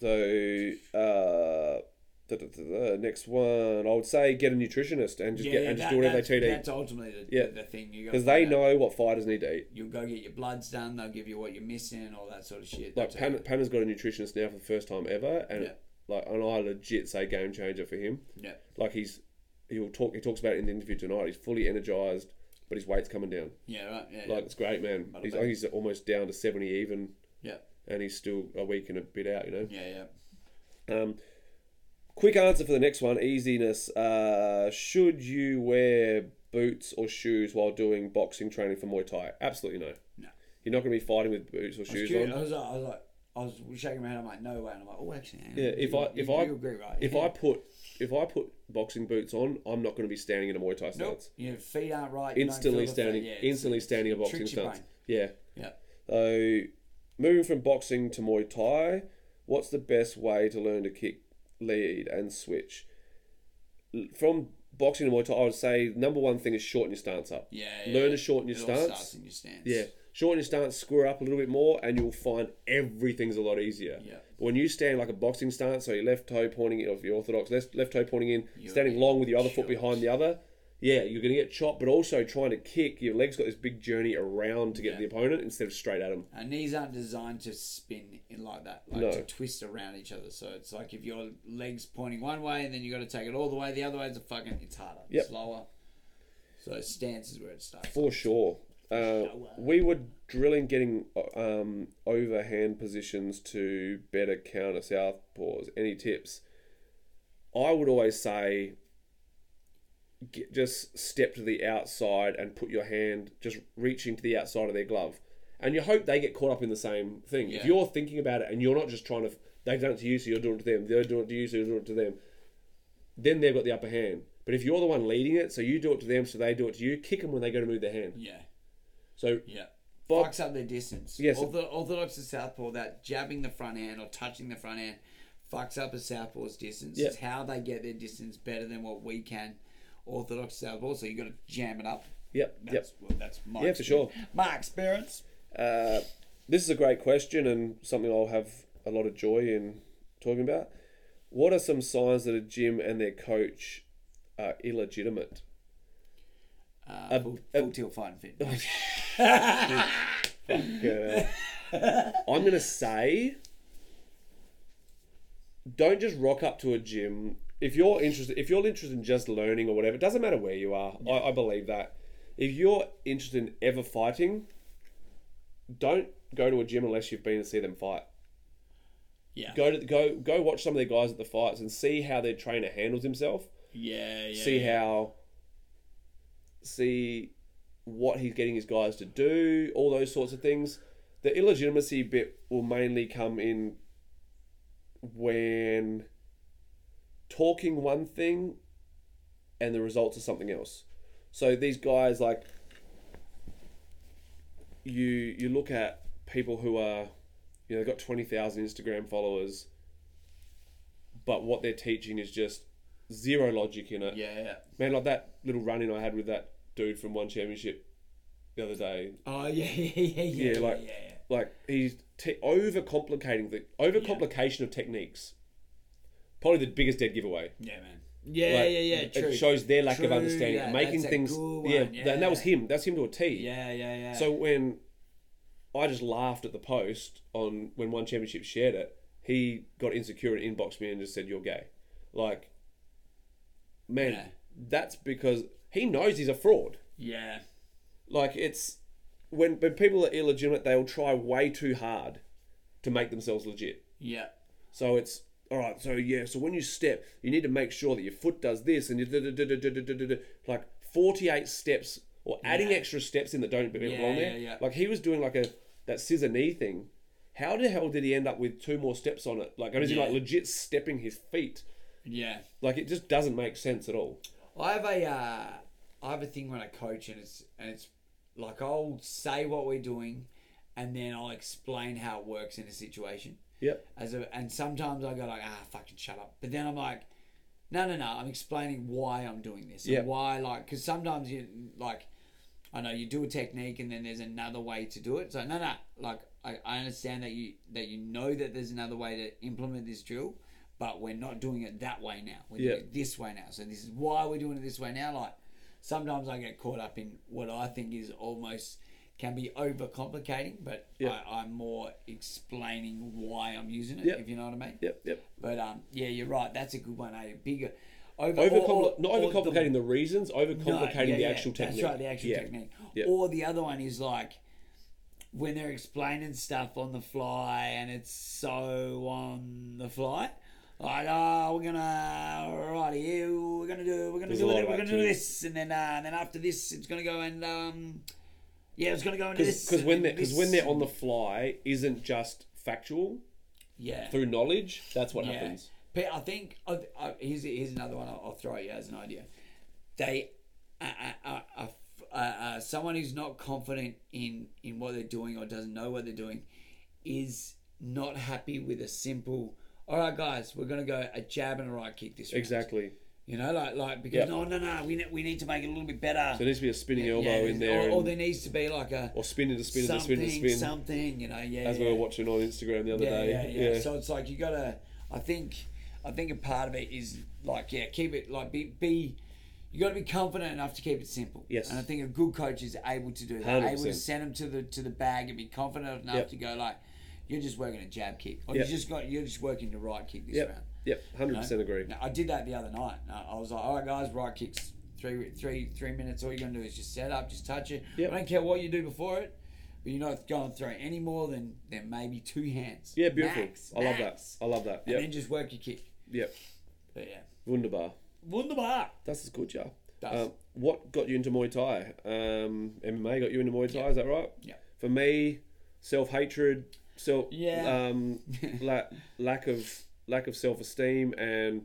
So uh, da, da, da, next one, I would say get a nutritionist and just yeah, get yeah, and just that- do whatever they tell you That's ultimately the, Yeah. the, thing. You because they know what fighters need to eat. You'll go get your bloods done. They'll give you what you're missing, and all that sort of shit. Like Pan, you. Panna's got a nutritionist now for the first time ever, and Yeah. like and I legit say game changer for him. Yeah, Like he's he'll talk he talks about it in the interview tonight. He's fully energized, but his weight's coming down. yeah, right. Yeah, Like it's great, man. He's, I think he's almost down to seventy even, yeah, and he's still a week and a bit out. You know. yeah, yeah. Um, quick answer for the next one: easiness. Uh, should you wear boots or shoes while doing boxing training for Muay Thai? Absolutely no. No. You're not going to be fighting with boots or shoes curious, on. I was, like- I was like, I was shaking my head. I'm like, no way. And I'm like, oh, actually, on. Yeah, if You- I- if you, I- you agree, right? If Yeah. I put if I put boxing boots on, I'm not going to be standing in a Muay Thai nope, stance. your feet aren't right. Instantly standing, feet, yeah, instantly standing a boxing stance. brain. Yeah. Yeah. So, moving from boxing to Muay Thai, what's the best way to learn to kick, lead, and switch? From boxing to Muay Thai, I would say number one thing is shorten your stance up. Yeah, Learn yeah. to shorten your stance. your stance. Yeah, shorten your stance, square up a little bit more, and you'll find everything's a lot easier. Yeah. But when you stand like a boxing stance, so your left toe pointing, or if you're orthodox, left, left toe pointing in, You're standing long with your other foot behind the other, yeah, you're going to get chopped, but also trying to kick, your legs got this big journey around to get Yeah. the opponent instead of straight at them. And knees aren't designed to spin in like that, like No. to twist around each other. So it's like if your legs pointing one way and then you got to take it all the way the other way, it's a fucking it's harder, Yep. slower. So stance is where it starts. For sure. Uh, we were drilling getting um, overhand positions to better counter southpaws. Any tips? I would always say get, just step to the outside and put your hand just reaching to the outside of their glove. And you hope they get caught up in the same thing. If you're thinking about it and you're not just trying to, they've done it to you, so you're doing it to them, they're doing it to you, so you're doing it to them, then they've got the upper hand. But if you're the one leading it, so you do it to them, so they do it to you, kick them when they go to move their hand. Yeah, So yeah. Bob- Fucks up their distance. Yes. Ortho- Orthodox to southpaw, that jabbing the front hand or touching the front hand fucks up a southpaw's distance. Yeah. It's how they get their distance better than what we can. Orthodox to southpaw, so you've got to jam it up. Yep, yep. That's, well, that's my Yeah, for sure. experience. My experience. Uh, this is a great question and something I'll have a lot of joy in talking about. What are some signs that a gym and their coach are illegitimate? Uh, A- full, a- full tilt fight and fit. *laughs* I'm gonna say, don't just rock up to a gym. If you're interested, if you're interested in just learning or whatever, it doesn't matter where you are. I, I believe that. If you're interested in ever fighting, don't go to a gym unless you've been to see them fight. Yeah. Go to go go watch some of their guys at the fights and see how their trainer handles himself. Yeah, yeah. see yeah. how see what he's getting his guys to do, all those sorts of things. The illegitimacy bit will mainly come in when talking one thing and the results are something else. So these guys like you you look at people who are you know they've got 20,000 Instagram followers but what they're teaching is just zero logic in it. Yeah, yeah. Man, like that little run in I had with that dude from ONE Championship the other day. Oh, yeah, *laughs* yeah, yeah, yeah. Yeah, like- yeah, yeah. Like he's te- overcomplicating the overcomplication of techniques. Probably the biggest dead giveaway. Yeah, man. Yeah, Like, yeah, yeah. True. It shows their lack True, of understanding, yeah, making that's a things. good yeah, one, that- and that was him. That's him to a T. Yeah, yeah, yeah. So when I just laughed at the post on when ONE Championship shared it, he got insecure and inboxed me and just said, "You're gay." Like, man, Yeah. that's because he knows he's a fraud. yeah, Like it's when when people are illegitimate, they'll try way too hard to make themselves legit. yeah, So it's all right, so yeah, so when you step, you need to make sure that your foot does this and you do da, like 48 steps or adding yeah. extra steps in that don't belong yeah, there. Yeah, like he was doing like a that scissor knee thing. How the hell did he end up with two more steps on it? Like, is he like legit stepping his feet? Yeah. Like it just doesn't make sense at all. I have a uh, I have a thing when I coach and it's and it's like I'll say what we're doing and then I'll explain how it works in a situation. Yep. As a, and sometimes I go like, ah, fucking shut up. But then I'm like, no, no, no. I'm explaining why I'm doing this. Yeah. Why, like, because sometimes you like, I know you do a technique and then there's another way to do it. So no, no. Like, I, I understand that you that you know that there's another way to implement this drill, but we're not doing it that way now. We're Yeah. doing it this way now. So this is why we're doing it this way now. Like, sometimes I get caught up in what I think is almost can be overcomplicating, but Yeah. I, I'm more explaining why I'm using it. Yep. If you know what I mean. Yep. Yep. But um, yeah, you're right. That's a good one. Eh? Bigger, over, Overcompli- or- or- not overcomplicating the, reasons, no, overcomplicating yeah, the yeah, actual technique. That's right, the actual Yeah. technique. Or the other one is like when they're explaining stuff on the fly and it's so on the fly. Like, oh, we're gonna right here, we're gonna do, we're gonna There's do it, we're gonna do this, and then, uh, and then after this, it's gonna go and um, yeah, it's gonna go into this. Because when they're because when they're on the fly isn't just factual. Yeah. through knowledge, that's what Yeah. happens. But I think I, I, here's here's another one. I'll, I'll throw at you as an idea. They, uh, uh, uh, uh, uh, uh, someone who's not confident in in what they're doing or doesn't know what they're doing, is not happy with a simple. All right, guys, we're gonna go a jab and a right kick this round." Exactly. You know, like like because Yep. no no no we ne- we need to make it a little bit better. So there needs to be a spinning elbow Yeah, in there, or, or there needs to be like a or spin into spin into spin into spin. something. You know, yeah. As yeah. we were watching on Instagram the other yeah, day. Yeah, yeah, So it's like you gotta. I think. I think a part of it is like yeah, keep it like be be. You got to be confident enough to keep it simple. Yes. And I think a good coach is able to do that. Able to send them to the to the bag and be confident enough Yep. to go like, you're just working a jab kick, or Yep. you just got you're just working the right kick this round. Yep. Hundred percent agree. Now, I did that the other night. I was like, all right, guys, right kicks, three, three, three minutes. All you're gonna do is just set up, just touch it. Yep. I don't care what you do before it, but you're not going to throw any more than than maybe two hands. Yeah, beautiful. Max, I love that. I love that. And Yep. then just work your kick. Yep. But yeah, Wunderbar. wunderbar. Das ist gut, ja. Um, what got you into Muay Thai? Um, MMA got you into Muay Thai, is that right? Yeah. For me, self hatred, self Yeah. um, *laughs* la- lack of lack of self esteem, and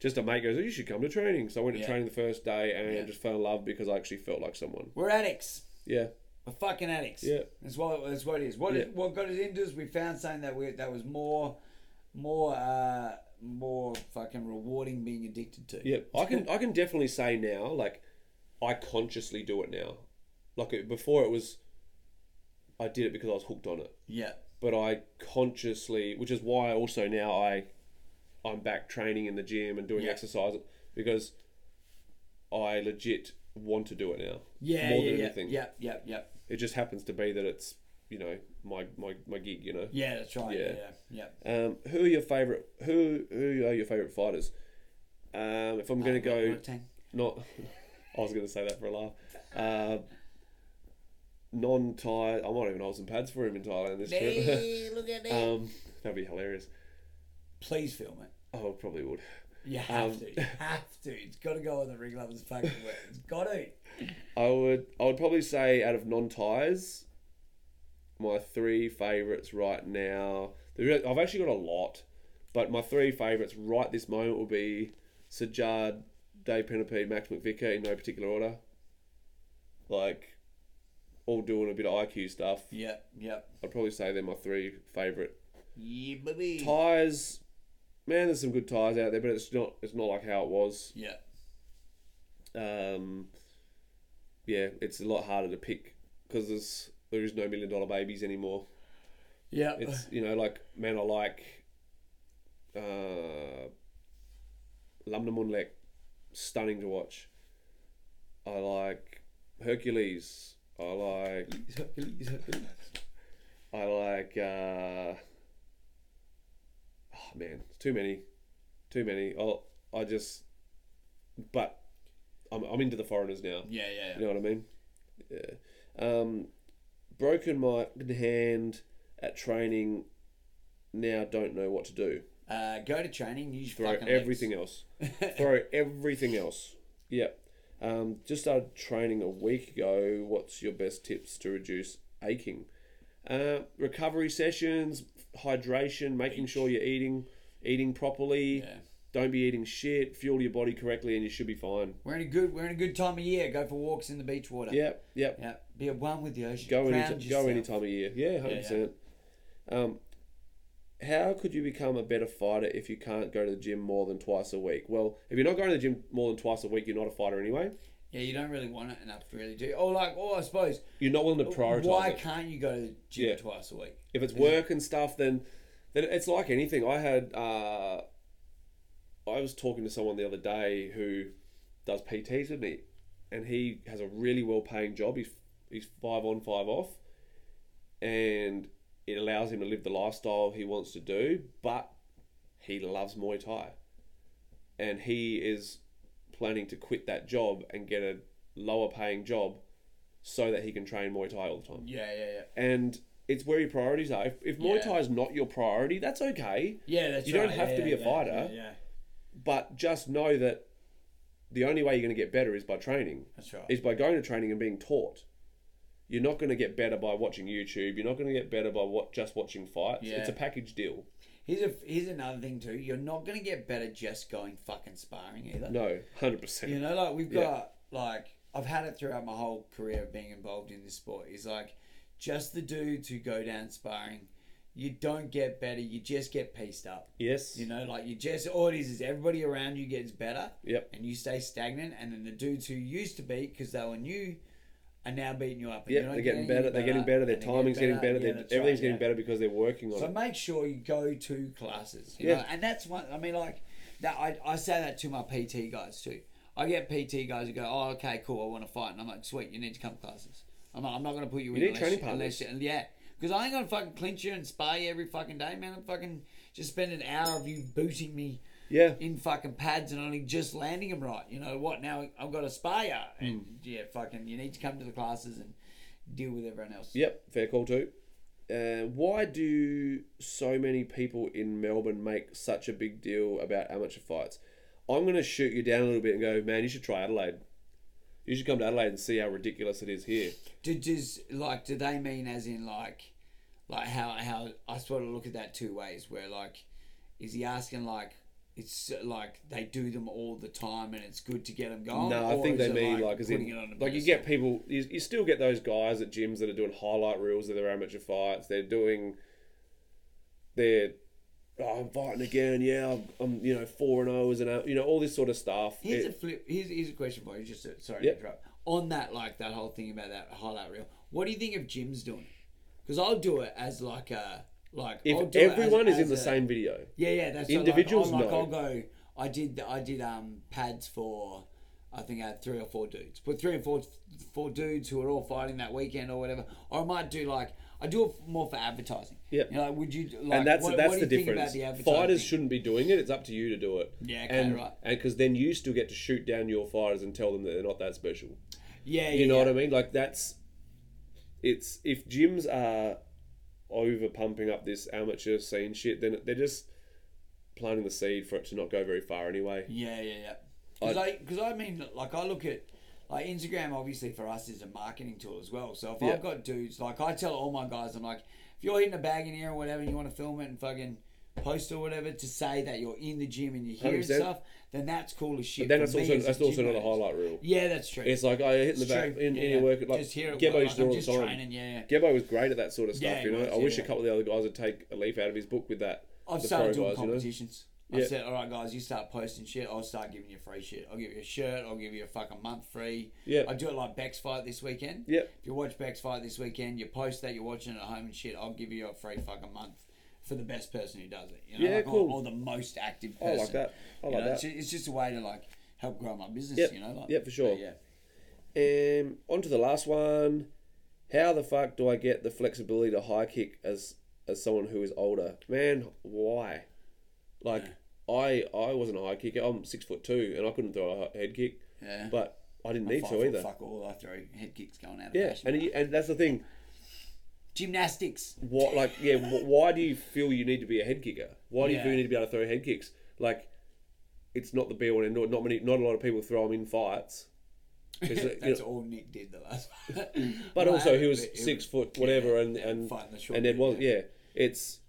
just a mate goes, oh, "You should come to training." So I went to Yeah. training the first day and Yeah. just fell in love because I actually felt like someone. We're addicts. Yeah, We're fucking addicts. Yeah. That's what that's what it is. What it- what got us into is we found something that we that was more more uh more fucking rewarding being addicted to. yeah. I can I can definitely say now, like, I consciously do it now. Like it, before, it was I did it because I was hooked on it. Yeah. but I consciously, which is why also now I, I'm back training in the gym and doing Yeah. exercise because I legit want to do it now. Yeah, more yeah, than yeah, anything. yeah, yeah, yeah, It just happens to be that it's you know my my, my gig. You know. yeah. That's right. Yeah, Yeah. yeah. Um, who are your favorite? Who who are your favorite fighters? Um, if I'm going to go, Rodtang. not. *laughs* I was going to say that for a laugh. Uh, non-Thai. I might even hold some pads for him in Thailand this trip. Hey, *laughs* look at that. um, that'd be hilarious. Please film it. Oh, I probably would. You have Um, to. You have to. It's got to go on the ring lovers fucking work. It's got to. I would I would probably say out of non Thais, my three favourites right now. I've actually got a lot, but my three favourites right this moment will be Sajad, Dave Penapede, Max McVicker in no particular order. Like, all doing a bit of IQ stuff. Yep, yep. I'd probably say they're my three favourite Yeah, baby. Thais. Man, there's some good Thais out there, but it's not it's not like how it was. Yeah. um, yeah, it's a lot harder to pick because there's there is no million dollar babies anymore. Yeah. It's you know like man, I like uh, Lamnamoonlek, stunning to watch. I like Hercules. I like Hercules I like uh, man, too many, too many. I I just but I'm I'm into the foreigners now. yeah, yeah. You know what I mean? Yeah. Um, broken my hand at training. Now don't know what to do. Uh, go to training. Use Throw fucking everything else. *laughs* Throw everything else. Yep. Um, just started training a week ago. What's your best tips to reduce aching? Uh, recovery sessions, hydration, making sure you're eating eating properly. Yeah. Don't be eating shit. Fuel your body correctly, and you should be fine. We're in a good. We're in a good time of year. Go for walks in the beach water. Yep. Yep. Yeah. Be at one with the ocean. Go any go any time of year. Yeah, hundred Yeah, percent. Um, how could you become a better fighter if you can't go to the gym more than twice a week? Well, if you're not going to the gym more than twice a week, you're not a fighter anyway. Yeah, you don't really want it enough to really do. Or like, or I suppose, You're not willing to prioritize why it. can't you go to the gym Yeah. twice a week? If it's work and stuff, then then it's like anything. I had uh, I was talking to someone the other day who does PTs with me, and he has a really well paying job. He's he's five on, five off, and it allows him to live the lifestyle he wants to do. But he loves Muay Thai, and he is planning to quit that job and get a lower paying job so that he can train Muay Thai all the time Yeah, yeah, yeah. and it's where your priorities are. If, if Muay Yeah. Thai is not your priority, that's okay. Yeah, that's You don't have Yeah, to be a yeah, fighter. Yeah. But just know that the only way you're going to get better is by training. that's right. Is by going to training and being taught. You're not going to get better by watching YouTube. You're not going to get better by what just watching fights. It's a package deal. Here's a here's another thing too. You're not gonna get better just going fucking sparring either. No, hundred percent. You know, like we've Yeah. got like I've had it throughout my whole career of being involved in this sport. Is like just the dudes who go down sparring. You don't get better. You just get pieced up. Yes. You know, like you just all it is is everybody around you gets better. Yep. And you stay stagnant, and then the dudes who used to be because they were new are now beating you up. and Yeah, they're getting better. They're getting better. Their timing's getting better. Yeah, everything's right, getting yeah. better because they're working on So it. So make sure you go to classes. You Yeah. know? And that's one, I mean, like, that. I, I say that to my PT guys too. I get PT guys who go, oh, okay, cool, I want to fight. And I'm like, sweet, you need to come to classes. I'm like, I'm not going to put you, in need unless training you, partners. unless you, yeah. Because I ain't going to fucking clinch you and spar you every fucking day, man. I'm fucking just spend an hour of you booting me Yeah. in fucking pads and only just landing them right. You know what? Now I've got a spar you. Hmm. And yeah, fucking, you need to come to the classes and deal with everyone else. Yep. Fair call too. Uh, why do so many people in Melbourne make such a big deal about amateur fights? I'm going to shoot you down a little bit and go, man, you should try Adelaide. You should come to Adelaide and see how ridiculous it is here. Do, does like do they mean as in like like how how I sort of look at that two ways where like is he asking like it's like they do them all the time and it's good to get them going? No, I think they mean like, as in, putting it on a like you get people, you, you still get those guys at gyms that are doing highlight reels of their amateur fights. They're doing, they're, oh, I'm fighting again. Yeah, I'm, I'm you know four and zero as an, you know all this sort of stuff. Here's It- a flip. Here's, here's a question for you. Just to, sorry Yep. to interrupt. On that, like that whole thing about that highlight reel. What do you think of gyms doing? Because I'll do it as like a like. If it as- everyone is in as the a- same video, Yeah, yeah, that's Individuals, Like, I'm like, no. I'll go. I did. I did um pads for. I think I had three or four dudes. Put three or four four dudes who are all fighting that weekend or whatever. Or I might do like I do it more for advertising. Yeah. You know, like, would you like? and that's what, that's what the do you think difference. The Fighters shouldn't be doing it. It's up to you to do it. Yeah, okay, and, right. And because then you still get to shoot down your fighters and tell them that they're not that special. Yeah, yeah. You know yeah. what I mean? Like that's it's if gyms are over pumping up this amateur scene shit, then they're just planting the seed for it to not go very far anyway. Yeah, yeah, yeah. Because I, because I mean, like I look at like Instagram. Obviously, for us is a marketing tool as well. So if Yeah. I've got dudes, like I tell all my guys, I'm like, if you're hitting a bag in here or whatever, and you want to film it and fucking post or whatever to say that you're in the gym and you're here and 100%. stuff, then that's cool as shit. But then for me also as that's also gym not a highlight reel. Yeah, that's true. It's like I hit in the It's back true. in, Yeah, in your work. Like just hear it. Gebbo used to do all the just time. training. Yeah, yeah. Gebbo was great at that sort of stuff. Yeah, he you know, was, I wish yeah. a couple of the other guys would take a leaf out of his book with that. I've the started pro doing guys, you know? competitions. Yeah. I said, all right, guys, you start posting shit. I'll start giving you free shit. I'll give you a shirt. I'll give you a fucking month free. Yeah. I do it like Beck's fight this weekend. Yeah. If you watch Beck's fight this weekend, you post that you're watching it at home and shit. I'll give you a free fucking month for the best person who does it. You know, Yeah, like, or- cool. Or, the most active I person. like that. I You like know, that. It's, it's just a way to like help grow my business. Yep. You know, like, Yep, for sure. yeah. Um, on to the last one. How the fuck do I get the flexibility to high kick as as someone who is older? Man, why? Like I I wasn't a high kicker. I'm six foot two and I couldn't throw a head kick, Yeah. but I didn't I'm need to either. Fuck all. I throw head kicks going out Yeah, and you- and that's the thing. Gymnastics. What like yeah? Why do you feel you need to be a head kicker? Why do you feel you need to be able to throw head kicks? Like, it's not the be all and end all. Not many, not a lot of people throw them in fights. *laughs* It's, you That's know, all Nick did the last. *laughs* *laughs* but Well, also he was six foot whatever, and yeah, and fighting the short and it was yeah. yeah. It's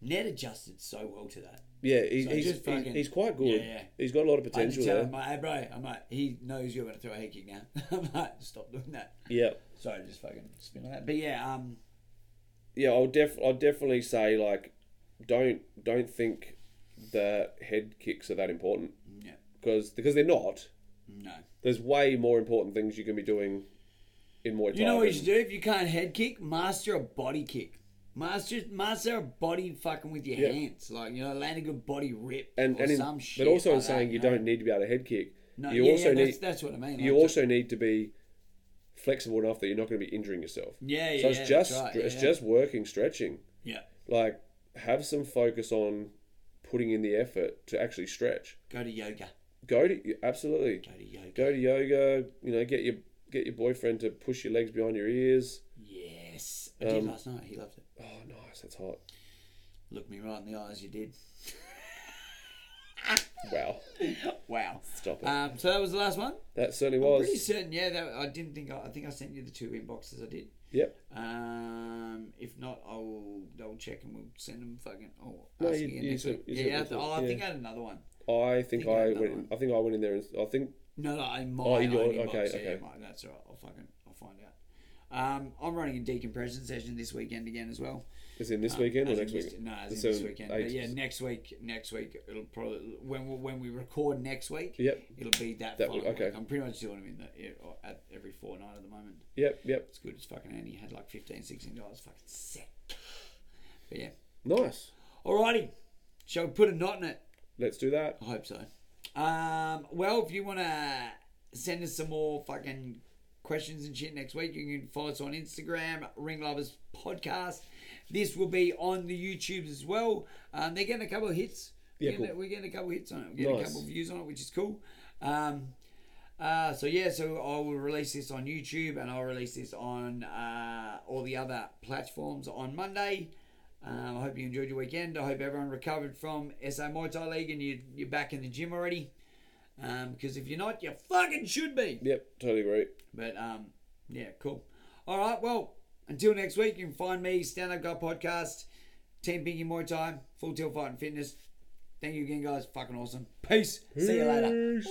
Ned adjusted so well to that. Yeah, he, So he's, he's, fucking- he's quite good. Yeah, yeah. He's got a lot of potential to tell there. him, hey bro, I'm like, he knows you're going to throw a head kick now. I'm like, stop doing that. Yeah, Sorry, just fucking spin on that. But yeah, um, yeah. I'll def I'll definitely say like, don't don't think the head kicks are that important yeah, because because they're not. no. There's way more important things you can be doing in Muay Thai. You know what you should do if you can't head kick? Master a body kick. Master, master a body fucking with your Yeah. hands, like you know, land a good body rip and or and in, some shit. but also in like that, saying you know? don't need to be able to head kick. No, you yeah, also yeah, need that's, that's what I mean. you like, also need to be flexible enough that you're not going to be injuring yourself. yeah, yeah, So it's yeah, just right, it's yeah, just working stretching. yeah. Like have some focus on putting in the effort to actually stretch. Go to yoga. Go to absolutely Go to yoga. go to yoga. You know, get your get your boyfriend to push your legs behind your ears. Yes, I did Um, last night. He loved it. Oh, nice. That's hot. Look me right in the eyes. You did. *laughs* Wow. Wow. Stop it. Um, so that was the last one. that certainly I'm was. pretty certain. Yeah, that, I didn't think. I, I think I sent you the two inboxes. I did. Yep. Um, if not, I will double check and we'll send them fucking. Oh, No, ask you- again you next said- week. you Yeah, I, before, oh, I yeah. think I had another one. I think think I I went. In, one. I think I went in there. And, I think No, no, in my Oh, inbox. okay, yeah, okay. mine, that's all right. I'll fucking, I'll find out. Um, I'm running a decompression session this weekend again as well. It's in this Uh, weekend or next this- week. No, as in this weekend. But yeah, next week. Next week it'll probably when we- when we record next week. Yep. It'll be that. That would- okay. week. I'm pretty much doing them in the at every fortnight at the moment. Yep. Yep. It's good. It's fucking handy. Had like 15 16 dollars. Fucking set. But yeah. Nice. Alrighty. Shall we put a knot in it? Let's do that. I hope so. Um, well, if you want to send us some more fucking questions and shit next week, you can follow us on Instagram, Ring Lovers Podcast. This will be on the YouTube as well. Um, they're getting a couple of hits. Yeah, we're, getting, cool. we're getting a couple of hits on it. We're getting Nice. a couple of views on it, which is cool. Um, uh, so yeah, so I will release this on YouTube and I'll release this on uh, all the other platforms on Monday. Um, I hope you enjoyed your weekend. I hope everyone recovered from SA Muay Thai League and you, you're back in the gym already. Um, because if you're not, you fucking should be. Yep. Totally agree. But um, yeah, cool. All right, well, until next week, you can find me Stand Up Guy Podcast, Team Pinky Muay Thai, Full Tilt Fight and Fitness. Thank you again, guys. Fucking awesome. Peace. See you later. Peace.